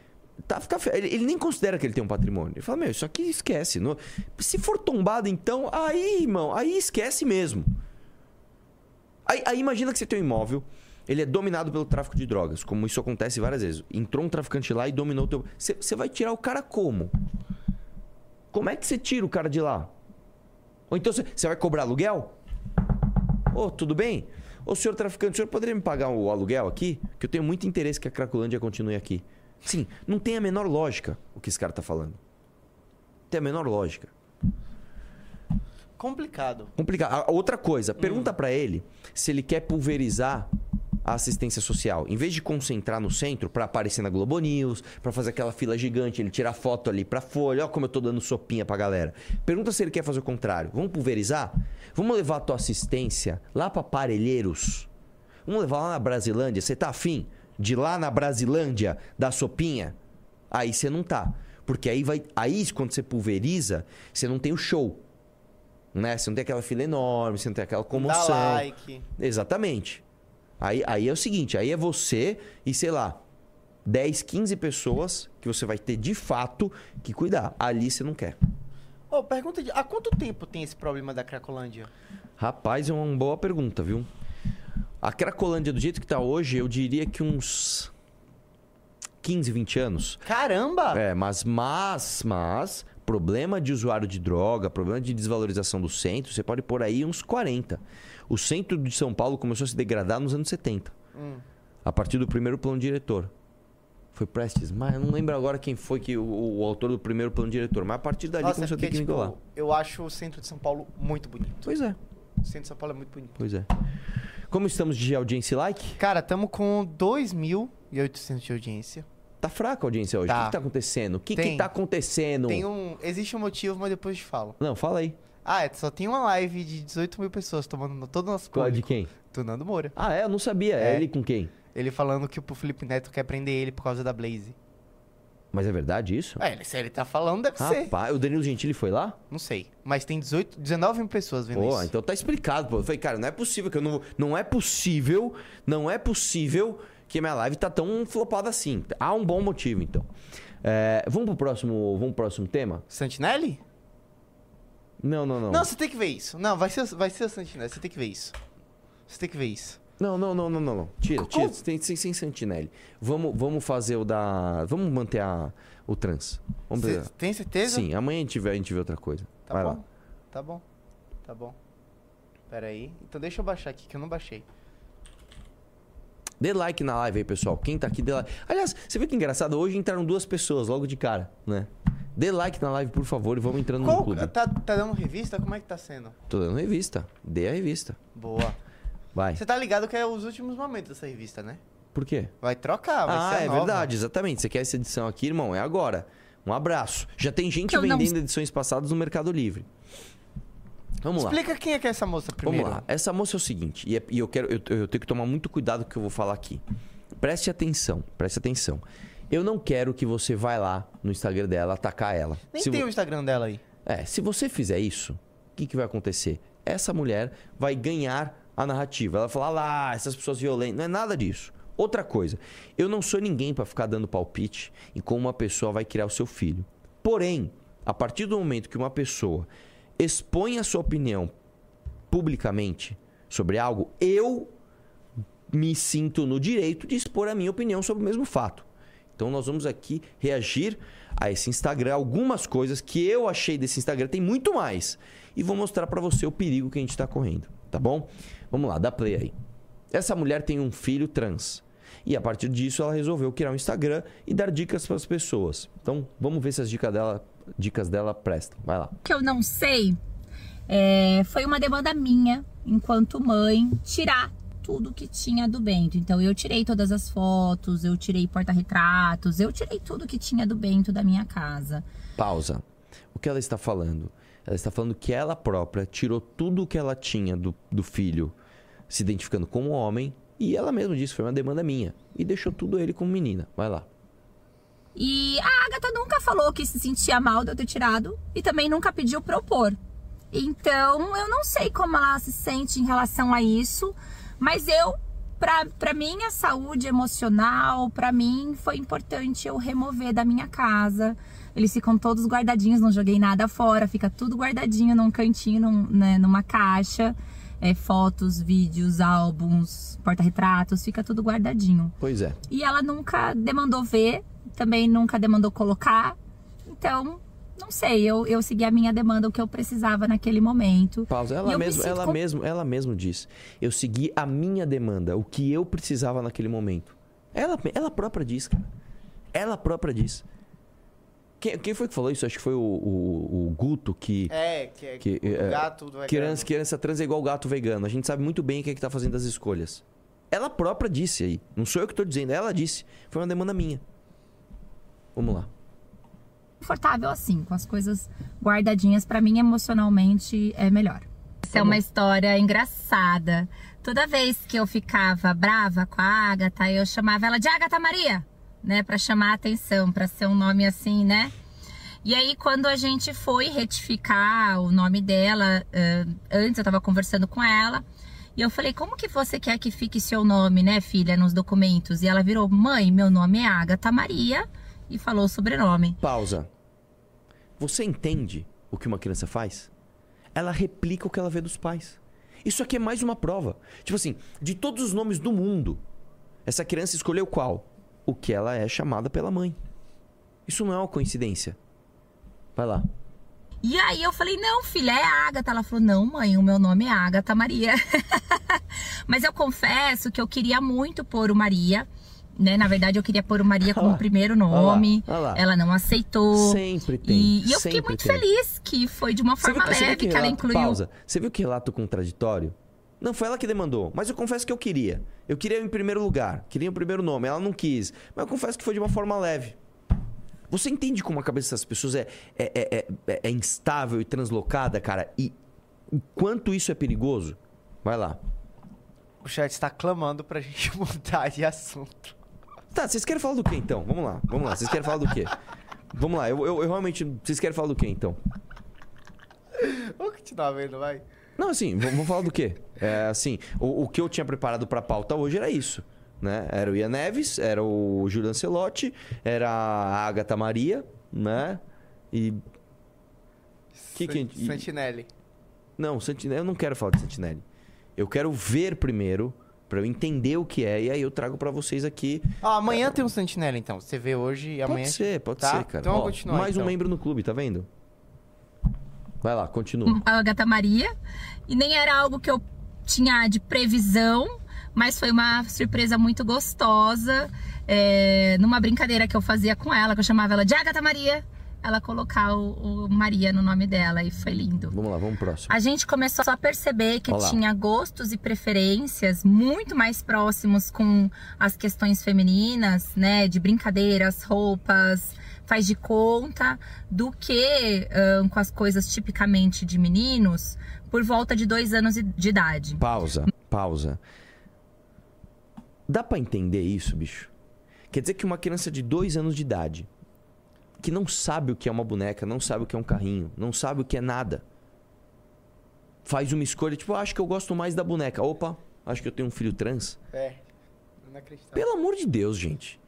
Tá, tá ele, ele nem considera que ele tem um patrimônio. Ele fala, meu, isso aqui esquece. se for tombado, então, aí, irmão, aí esquece mesmo. Aí, aí imagina que você tem um imóvel, ele é dominado pelo tráfico de drogas, como isso acontece várias vezes. Entrou um traficante lá e dominou o teu. Você você vai tirar o cara como? Como é que você tira o cara de lá? Ou então você você vai cobrar aluguel? Ô, tudo bem? Ô, senhor traficante, o senhor poderia me pagar o aluguel aqui? Que eu tenho muito interesse que a Cracolândia continue aqui. Sim, não tem a menor lógica o que esse cara tá falando. Tem a menor lógica. Complicado. Complicado. Outra coisa, pergunta pra ele se ele quer pulverizar a assistência social. Em vez de concentrar no centro pra aparecer na Globo News, pra fazer aquela fila gigante, ele tirar foto ali pra folha, ó como eu tô dando sopinha pra galera. Pergunta se ele quer fazer o contrário. Vamos pulverizar? Vamos levar a tua assistência lá pra Parelheiros. Vamos levar lá na Brasilândia. Você tá afim de lá na Brasilândia dar sopinha? Aí você não tá. Porque aí vai. Aí, quando você pulveriza, você não tem o show. Né? Você não tem aquela fila enorme, você não tem aquela Dá comoção. like. Exatamente. Aí, aí é o seguinte, aí é você e, sei lá, 10, 15 pessoas que você vai ter de fato que cuidar. Ali você não quer. Ô, pergunta de. Há quanto tempo tem esse problema da Cracolândia? Rapaz, é uma boa pergunta, viu? A Cracolândia, do jeito que tá hoje, eu diria que uns 15, 20 anos. Caramba! É, mas, mas, mas, problema de usuário de droga, problema de desvalorização do centro, você pode pôr aí uns 40. O centro de São Paulo começou a se degradar nos anos 70. Hum. A partir do primeiro plano diretor. Foi Prestes, mas eu não lembro agora quem foi que o, o autor do primeiro plano diretor, mas a partir dali Nossa, é começou a ter porque, que tipo, nivelar. eu acho o centro de São Paulo muito bonito. Pois é, O centro de São Paulo é muito bonito. pois é. Como estamos de audiência e like? Cara, tamo com 2.800 de audiência. Tá fraca a audiência hoje. O Tá. que, que tá acontecendo? O que, Tem. que tá acontecendo? Tem um. Existe um motivo, mas depois eu te falo. Não, fala aí. Ah, é, só tem uma live de 18 mil pessoas tomando todo o nosso Qual é de público. quem? Do Nando Moura. Ah, é? Eu não sabia. É, É. ele com quem? Ele falando que o Felipe Neto quer prender ele por causa da Blaze. Mas é verdade isso? É, se ele tá falando, deve ser. Rapaz, o Danilo Gentili foi lá? Não sei. Mas tem 18, 19 mil pessoas vendo Pô, isso. então tá explicado, pô. Eu falei, cara, não é possível que eu não. Não é possível, não é possível que minha live tá tão flopada assim. Há um bom motivo, então. É, vamos pro próximo. Vamos pro próximo tema? Santinelli? Não, não, não. Não, você tem que ver isso. Não, vai ser, vai ser o Santinelli. Você tem que ver isso. Você tem que ver isso. Não, não, não, não, não, não. Tira, tira. Tem sem, sem Santinelli. Vamos, vamos fazer o da. Vamos manter a, o trans. Vamos fazer- tem certeza? Sim, amanhã a gente vê, a gente vê outra coisa. Tá Vai bom. lá. Tá bom. Tá bom. Pera aí. Então deixa eu baixar aqui, que eu não baixei. Dê like na live aí, pessoal. Quem tá aqui, dê like. Aliás, você viu que engraçado? Hoje entraram duas pessoas logo de cara, né? Dê like na live, por favor, e vamos entrando no Qual, clube. tá, tá dando revista? Como é que tá sendo? Tô dando revista. Dê a revista. Boa. Vai. Você tá ligado que é os últimos momentos dessa revista, né? Por quê? Vai trocar, vai ah, ser a é nova. verdade, exatamente. Você quer essa edição aqui, irmão? É agora. Um abraço. Já tem gente Eu não- vendendo edições passadas no Mercado Livre. Vamos lá. Explica quem é que é essa moça primeiro. Vamos lá. Essa moça é o seguinte, e, é- e eu quero, eu, eu tenho que tomar muito cuidado com o que eu vou falar aqui. Preste atenção, preste atenção. Eu não quero que você vá lá no Instagram dela atacar ela. Nem Se tem vo- o Instagram dela aí. É, se você fizer isso, o que, que vai acontecer? Essa mulher vai ganhar a narrativa. Ela vai falar "Ah lá, essas pessoas violentas. Não é nada disso. Outra coisa, eu não sou ninguém pra ficar dando palpite em como uma pessoa vai criar o seu filho. Porém, a partir do momento que uma pessoa expõe a sua opinião publicamente sobre algo, eu me sinto no direito de expor a minha opinião sobre o mesmo fato. Então nós vamos aqui reagir a esse Instagram, algumas coisas que eu achei desse Instagram, tem muito mais. E vou mostrar pra você o perigo que a gente tá correndo, tá bom? Vamos lá, dá play aí. Essa mulher tem um filho trans. E a partir disso ela resolveu criar um Instagram e dar dicas para as pessoas. Então, vamos ver se as dicas dela, dicas dela prestam. Vai lá. que eu não sei, é, foi uma demanda minha, enquanto mãe, tirar tudo que tinha do Bento. Então eu tirei todas as fotos, eu tirei porta-retratos, eu tirei tudo que tinha do Bento da minha casa. Pausa. O que ela está falando? Ela está falando que ela própria tirou tudo o que ela tinha do, do filho, se identificando como homem, e ela mesma disse, foi uma demanda minha. E deixou tudo ele como menina. Vai lá. E a Agatha nunca falou que se sentia mal de eu ter tirado e também nunca pediu pôr. Então, eu não sei como ela se sente em relação a isso, mas eu, pra, pra minha saúde emocional, pra mim, foi importante eu remover da minha casa. Eles ficam todos guardadinhos, não joguei nada fora, fica tudo guardadinho num cantinho, num- né, numa caixa. É, fotos, vídeos, álbuns, porta-retratos, fica tudo guardadinho. Pois é. E ela nunca demandou ver, também nunca demandou colocar. Então, não sei, eu, eu segui a minha demanda, o que eu precisava naquele momento. Pausa. Ela me mesmo, sinto ela com- mesmo, ela mesmo diz. Eu segui a minha demanda, o que eu precisava naquele momento. Ela, ela própria diz, cara. Ela própria diz. Quem, quem foi que falou isso? Acho que foi o, o- o Guto que. É, que é Que, o é, gato do Criança, criança trans é igual gato vegano. A gente sabe muito bem quem é que tá fazendo as escolhas. Ela própria disse aí. Não sou eu que tô dizendo, ela disse. Foi uma demanda minha. Vamos lá. confortável assim, com as coisas guardadinhas, pra mim emocionalmente é melhor. Essa é uma história engraçada. Toda vez que eu ficava brava com a Agatha, eu chamava ela de Agatha Maria, né, Pra chamar atenção, pra ser um nome assim, né? E aí, quando a gente foi retificar o nome dela, antes eu tava conversando com ela, e eu falei, como que você quer que fique seu nome, né, filha, nos documentos? E ela virou, mãe, meu nome é Agatha Maria, e falou o sobrenome. Pausa. Você entende o que uma criança faz? Ela replica o que ela vê dos pais. Isso aqui é mais uma prova. Tipo assim, de todos os nomes do mundo, essa criança escolheu qual? O que ela é chamada pela mãe. Isso não é uma coincidência. Vai lá. E aí eu falei, não, filha, é Agatha. Ela falou, não, mãe, o meu nome é Agatha Maria. Mas eu confesso que eu queria muito pôr o Maria. Né? Na verdade, eu queria pôr o Maria como lá, primeiro lá, nome. lá. Ela não aceitou. Sempre tem. E, e eu fiquei muito tem. feliz que foi de uma forma viu, leve que, ela relato- incluiu. Pausa. Você viu que relato contraditório? Não foi ela que demandou, mas eu confesso que eu queria. Eu queria em primeiro lugar, queria o primeiro nome, ela não quis. Mas eu confesso que foi de uma forma leve. Você entende como a cabeça dessas pessoas é, é, é, é- é instável e translocada, cara? E o quanto isso é perigoso? Vai lá. O chat está clamando pra gente mudar de assunto. Tá, vocês querem falar do que então? Vamos lá, vamos lá. Vocês querem falar do quê? Vamos lá, eu, eu- eu realmente. Vocês querem falar do que então? Vamos continuar vendo, vai. Não, assim, vamos falar do quê? É, assim, o, o que eu tinha preparado pra pauta hoje era isso. Né? Era o Ian Neves, era o Júlio Ancelotti, era a Agatha Maria, né? E. Que que Sentinelli. Não, Santinelli, eu não quero falar de Santinelli. Eu quero ver primeiro, pra eu entender o que é, e aí eu trago pra vocês aqui. Ó, amanhã tem um Sentinelli, então. Você vê hoje e amanhã... Pode ser, pode Tá? ser, cara. Então Ó, vamos continuar, mais um então. membro no clube, tá vendo? Vai lá, continua. a Agatha Maria. E nem era algo que eu tinha de previsão, mas foi uma surpresa muito gostosa. É, numa brincadeira que eu fazia com ela, que eu chamava ela de Agatha Maria, ela colocar o, o Maria no nome dela e foi lindo. Vamos lá, vamos pro próximo. A gente começou a perceber que Olá. tinha gostos e preferências muito mais próximos com as questões femininas, né? De brincadeiras, roupas, faz de conta, do que ahn, com as coisas tipicamente de meninos por volta de dois anos de idade. Pausa, pausa. Dá pra entender isso, bicho? Quer dizer que uma criança de dois anos de idade, que não sabe o que é uma boneca, não sabe o que é um carrinho, não sabe o que é nada, faz uma escolha, tipo, "Ah, acho que eu gosto mais da boneca. Opa, acho que eu tenho um filho trans. É. Pelo amor de Deus, gente.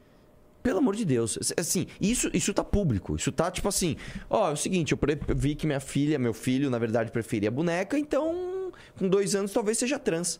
Pelo amor de Deus. Assim, isso, isso tá público. Isso tá tipo assim. Ó, é o seguinte, eu vi que minha filha, meu filho, na verdade, preferia boneca, então, com dois anos, talvez seja trans.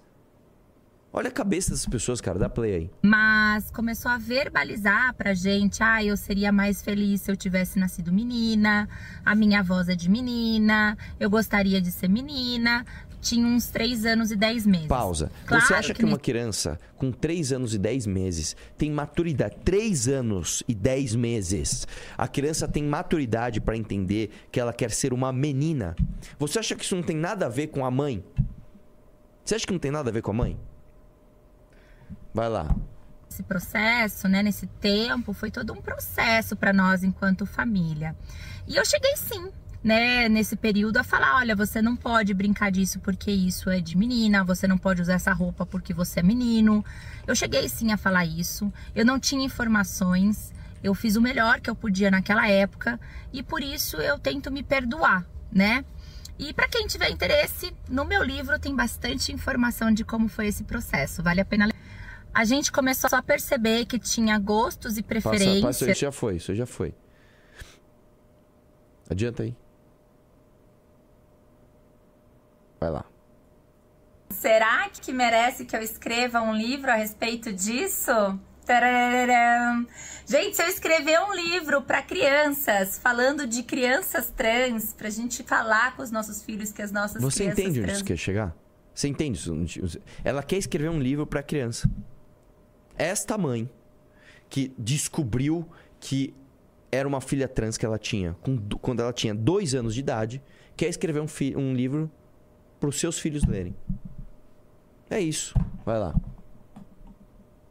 Olha a cabeça dessas pessoas, cara. Dá play aí. Mas começou a verbalizar pra gente, ah, eu seria mais feliz se eu tivesse nascido menina, a minha voz é de menina, eu gostaria de ser menina. Tinha uns três anos e dez meses. Pausa. Claro Você acha que, que uma criança com 3 anos e 10 meses tem maturidade? 3 anos e 10 meses. A criança tem maturidade pra entender que ela quer ser uma menina. Você acha que isso não tem nada a ver com a mãe? Você acha que não tem nada a ver com a mãe? Vai lá. Esse processo, né, nesse tempo, foi todo um processo para nós enquanto família. E eu cheguei sim, né, nesse período a falar, olha, você não pode brincar disso porque isso é de menina, você não pode usar essa roupa porque você é menino. Eu cheguei sim a falar isso. Eu não tinha informações. Eu fiz o melhor que eu podia naquela época e por isso eu tento me perdoar, né? E para quem tiver interesse, no meu livro tem bastante informação de como foi esse processo. Vale a pena ler. A gente começou a perceber que tinha gostos e Passa, preferências. passa, isso já foi, isso já foi. Adianta aí. Vai lá. Será que merece que eu escreva um livro a respeito disso? Tararam. Gente, se eu escrever um livro para crianças, falando de crianças trans, pra gente falar com os nossos filhos que as nossas Você crianças entende onde trans... isso quer chegar? Você entende isso? Ela quer escrever um livro para criança. Esta mãe que descobriu que era uma filha trans que ela tinha quando ela tinha dois anos de idade, quer escrever um, um livro para os seus filhos lerem. É isso. Vai lá.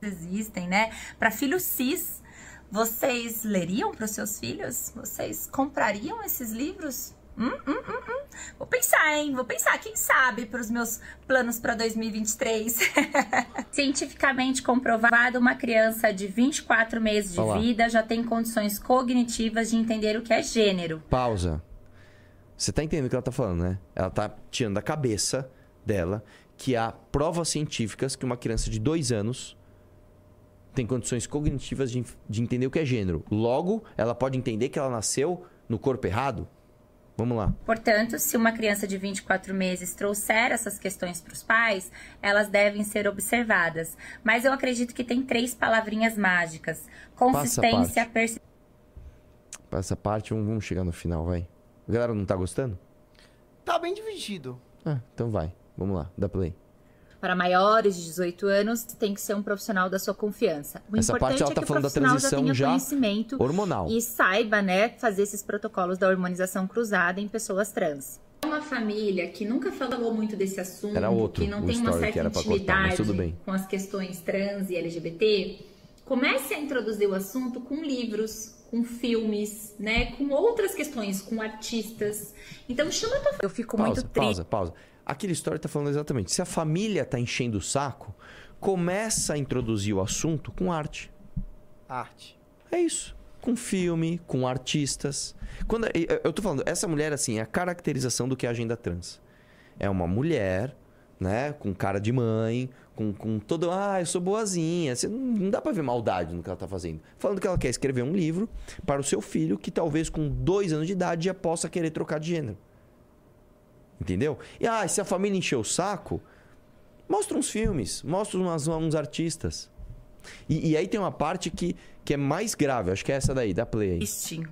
existem, né? Para filhos cis, vocês leriam para os seus filhos? Vocês comprariam esses livros? Hum, hum, hum, hum. Vou pensar, hein? Vou pensar. Quem sabe para os meus planos para 2023? Cientificamente comprovado, uma criança de 24 meses de Olha lá. vida já tem condições cognitivas de entender o que é gênero. Pausa. Você tá entendendo o que ela tá falando, né? Ela tá tirando da cabeça dela que há provas científicas que uma criança de dois anos tem condições cognitivas de, de entender o que é gênero. Logo, ela pode entender que ela nasceu no corpo errado. Vamos lá. Portanto, se uma criança de 24 meses trouxer essas questões para os pais, elas devem ser observadas. Mas eu acredito que tem três palavrinhas mágicas: consistência, persistência. Pra essa parte, vamos chegar no final, vai. A galera não tá gostando? Tá bem dividido. Ah, então vai. Vamos lá, dá play. Para maiores de 18 anos, tem que ser um profissional da sua confiança. O Essa importante parte ela é tá que falando da o profissional transição já tenha já conhecimento hormonal. e saiba, né, fazer esses protocolos da hormonização cruzada em pessoas trans. Uma família que nunca falou muito desse assunto, Era outro que não o tem uma certa que era pra cortar, mas intimidade tudo bem. com as questões trans e LGBT, comece a introduzir o assunto com livros, com filmes, né, com outras questões, com artistas. Então chama a tua... Eu fico Pausa, muito triste. pausa, pausa. Aquele story tá falando exatamente. Se a família tá enchendo o saco, começa a introduzir o assunto com arte. Arte. É isso. Com filme, com artistas. Quando eu- eu tô falando, essa mulher assim, é a caracterização do que é a agenda trans. É uma mulher, né, com cara de mãe, com, com todo, ah, eu sou boazinha. Você não, dá pra ver maldade no que ela tá fazendo. Falando que ela quer escrever um livro para o seu filho que talvez com dois anos de idade já possa querer trocar de gênero. Entendeu? E ah, se a família encher o saco, mostra uns filmes, mostra umas- uns artistas. E, e aí tem uma parte que, que é mais grave, acho que é essa daí, da play aí.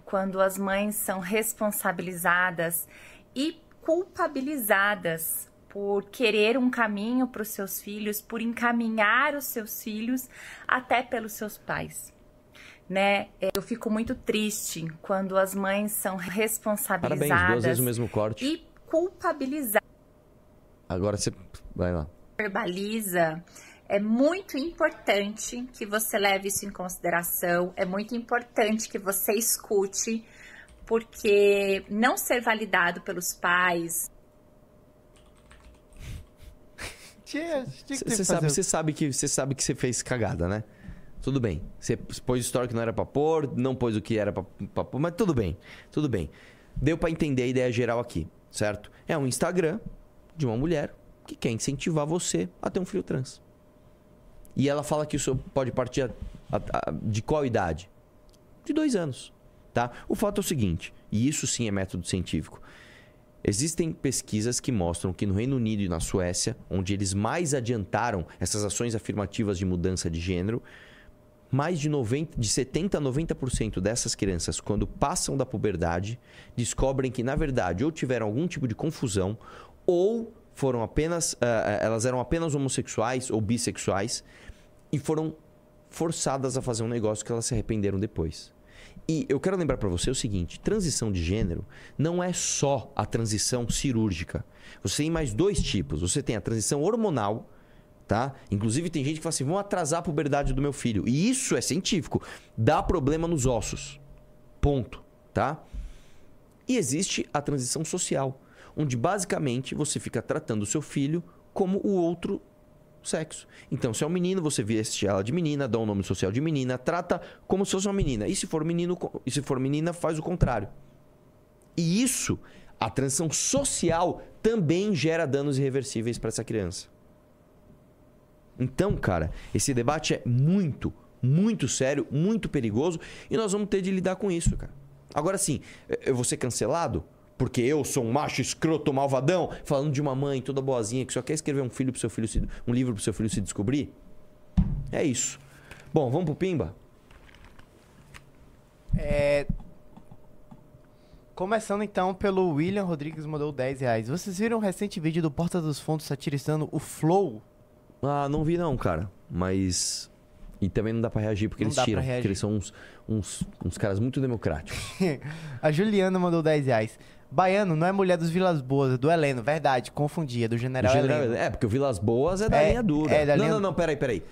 quando as mães são responsabilizadas e culpabilizadas por querer um caminho para os seus filhos, por encaminhar os seus filhos até pelos seus pais. Né? Eu fico muito triste quando as mães são Parabéns, responsabilizadas duas vezes o mesmo corte. e culpabilizadas. Agora você. Vai lá. verbaliza, é muito importante que você leve isso em consideração, é muito importante que você escute, porque não ser validado pelos pais, Tinha, tinha que ter Você sabe, você sabe que você sabe que você fez cagada, né? Tudo bem. Você pôs história que não era pra pôr, não pôs o que era pra, pra pôr, mas tudo bem. Tudo bem. Deu pra entender a ideia geral aqui, certo? É um Instagram de uma mulher que quer incentivar você a ter um filho trans. E ela fala que isso pode partir a- a- a- de qual idade? De dois anos, tá? O fato é o seguinte, e isso sim é método científico. Existem pesquisas que mostram que no Reino Unido e na Suécia, onde eles mais adiantaram essas ações afirmativas de mudança de gênero, mais de, 90, de 70 a 90% dessas crianças, quando passam da puberdade, descobrem que, na verdade, ou tiveram algum tipo de confusão, ou foram apenas. ah, elas eram apenas homossexuais ou bissexuais e foram forçadas a fazer um negócio que elas se arrependeram depois. E eu quero lembrar pra você o seguinte: transição de gênero não é só a transição cirúrgica. Você tem mais dois tipos. Você tem a transição hormonal, tá? Inclusive tem gente que fala assim: vão atrasar a puberdade do meu filho. E isso é científico. Dá problema nos ossos. Ponto, tá? E existe a transição social, onde basicamente você fica tratando o seu filho como o outro sexo. Então, se é um menino, você veste ela de menina, dá um nome social de menina, trata como se fosse uma menina. E se for menino, e se for menina, faz o contrário. E isso, a transição social também gera danos irreversíveis para essa criança. Então, cara, esse debate é muito, muito sério, muito perigoso e nós vamos ter de lidar com isso, cara. Agora sim, eu vou ser cancelado porque eu sou um macho escroto malvadão, falando de uma mãe toda boazinha que só quer escrever um filho pro seu filho se, um livro pro seu filho se descobrir? É isso. Bom, vamos pro Pimba? É... Começando então pelo William Rodrigues mandou 10 reais. Vocês viram o recente vídeo do Porta dos Fundos satirizando o Flow? Ah, não vi não, cara. Mas. E também não dá pra reagir porque Não eles tiram. Porque eles são uns, uns, uns caras muito democráticos. A Juliana mandou 10 reais. Baiano não é mulher dos Vilas Boas, é do Heleno. Verdade, confundi, é do General, General Heleno. É, porque o Vilas Boas é da É, linha dura. é da não, linha- não, não, peraí, peraí.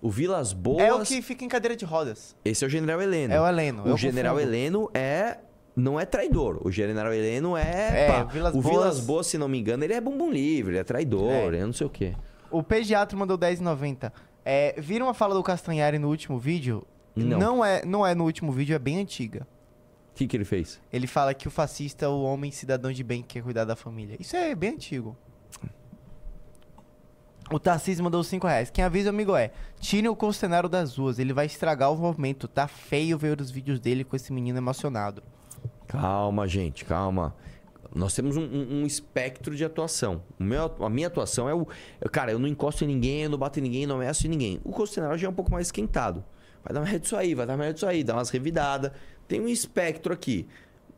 O Vilas Boas. É o que fica em cadeira de rodas. Esse é o General Heleno. É o Heleno, O General confundo. Heleno é. Não é traidor. O General Heleno é. É, pá, Vilas o Boas- Vilas Boas, se não me engano, ele é bumbum livre, ele é traidor, É. não sei o quê. O pediatra mandou 10,90. É, viram a fala do Castanhari no último vídeo? Não. é, não é no último vídeo, é bem antiga. O que, que ele fez? Ele fala que o fascista é o homem cidadão de bem que quer cuidar da família. Isso é bem antigo. O Tarcísio mandou 5 reais. Quem avisa amigo é: tirem o Constenário das ruas, ele vai estragar o movimento. Tá feio ver os vídeos dele com esse menino emocionado. Calma, gente, calma. Nós temos um, um- um espectro de atuação. Meu, a minha atuação é o. Cara, eu não encosto em ninguém, eu não bato em ninguém, não ameaço em ninguém. O Costenário já é um pouco mais esquentado. Vai dar merda disso aí, vai dar merda disso aí, dá umas revidadas. Tem um espectro aqui.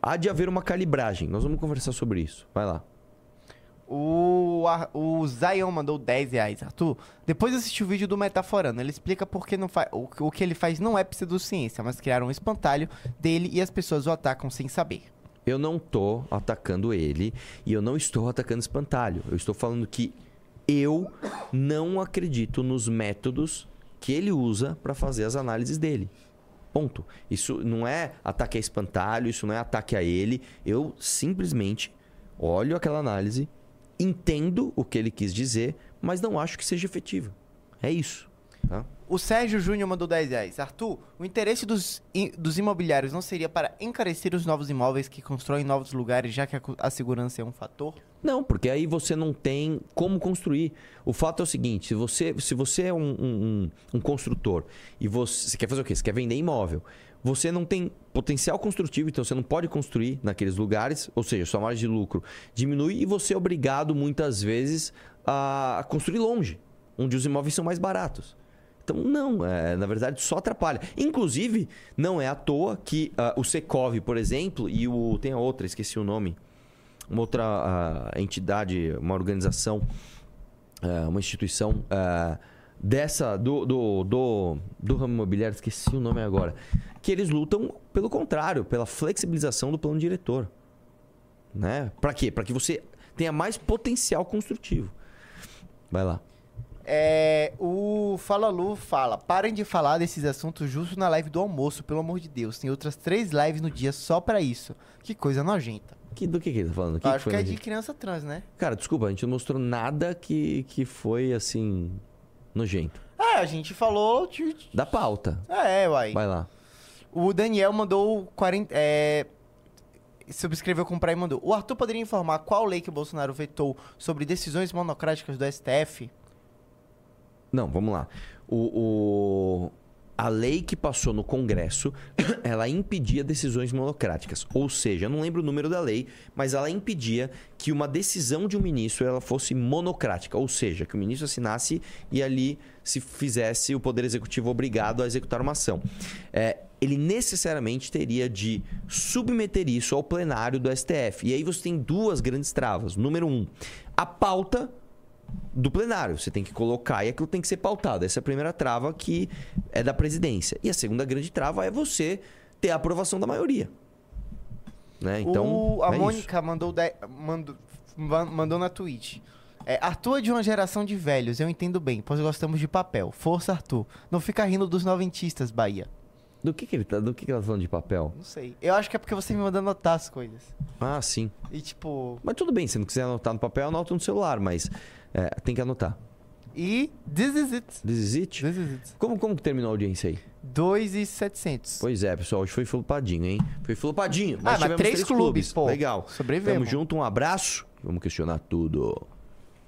Há de haver uma calibragem. Nós vamos conversar sobre isso. Vai lá. O, o Zion mandou 10 reais. Arthur, depois assisti o vídeo do Metaforando. Ele explica por que não faz. O, o que ele faz não é pseudociência, mas criaram um espantalho dele e as pessoas o atacam sem saber. Eu não tô atacando ele e eu não estou atacando espantalho. Eu estou falando que eu não acredito nos métodos que ele usa para fazer as análises dele. Ponto. Isso não é ataque a espantalho, isso não é ataque a ele. Eu simplesmente olho aquela análise, entendo o que ele quis dizer, mas não acho que seja efetiva. É isso. Tá? O Sérgio Júnior mandou 10 reais. Arthur, o interesse dos, dos imobiliários não seria para encarecer os novos imóveis que constroem em novos lugares, já que a, a segurança é um fator? Não, porque aí você não tem como construir. O fato é o seguinte: se você, se você é um, um- um- construtor e você, você quer fazer o quê? Você quer vender imóvel. Você não tem potencial construtivo, então você não pode construir naqueles lugares, ou seja, sua margem de lucro diminui e você é obrigado muitas vezes a construir longe, onde os imóveis são mais baratos. Então, não, é, na verdade, só atrapalha. Inclusive, não é à toa que ah, o Secov, por exemplo, e o. Tem a outra, esqueci o nome uma outra ah, entidade, uma organização, ah, uma instituição ah, dessa, do, do, do, do ramo imobiliário, esqueci o nome agora, que eles lutam pelo contrário, pela flexibilização do plano diretor. Né? Para quê? Para que você tenha mais potencial construtivo. Vai lá. É, o Fala Lu fala: parem de falar desses assuntos justo na live do almoço, pelo amor de Deus. Tem outras três lives no dia só pra isso. Que coisa nojenta. Que, do que, que ele tá falando? Que que acho foi, que é de criança trans, né? Cara, desculpa, a gente não mostrou nada que, que foi assim. nojento. É, a gente falou. de- Da pauta. É, uai. Vai lá. O Daniel mandou 40. É, subscreveu comprar e mandou. O Arthur poderia informar qual lei que o Bolsonaro vetou sobre decisões monocráticas do STF? Não, vamos lá. O, o- a lei que passou no Congresso, ela impedia decisões monocráticas. Ou seja, eu não lembro o número da lei, mas ela impedia que uma decisão de um ministro ela fosse monocrática. Ou seja, que o ministro assinasse e ali se fizesse o Poder Executivo obrigado a executar uma ação. É, ele necessariamente teria de submeter isso ao plenário do STF. E aí você tem duas grandes travas. Número um, a pauta do plenário. Você tem que colocar e aquilo tem que ser pautado. Essa é a primeira trava que é da presidência. E a segunda grande trava é você ter a aprovação da maioria. Né? Então, o, a é isso. Mônica mandou, de- mandou, ma- mandou na Twitch. É, Arthur é de uma geração de velhos, eu entendo bem, pois gostamos de papel. Força, Arthur. Não fica rindo dos noventistas, Bahia. Do que, que ele tá, do que, que ela tá falando de papel? Não sei. Eu acho que é porque você me manda anotar as coisas. Ah, sim. E tipo. Mas tudo bem, se não quiser anotar no papel, anota no celular, mas é, tem que anotar. E this is it. This is it? This is it. Como, como que terminou a audiência aí? 2,700. Pois é, pessoal, hoje foi flopadinho, hein? Foi flopadinho. Ah, mas tivemos três clubes, pô. Legal. Sobrevivemos. Tamo junto, um abraço. Vamos questionar tudo.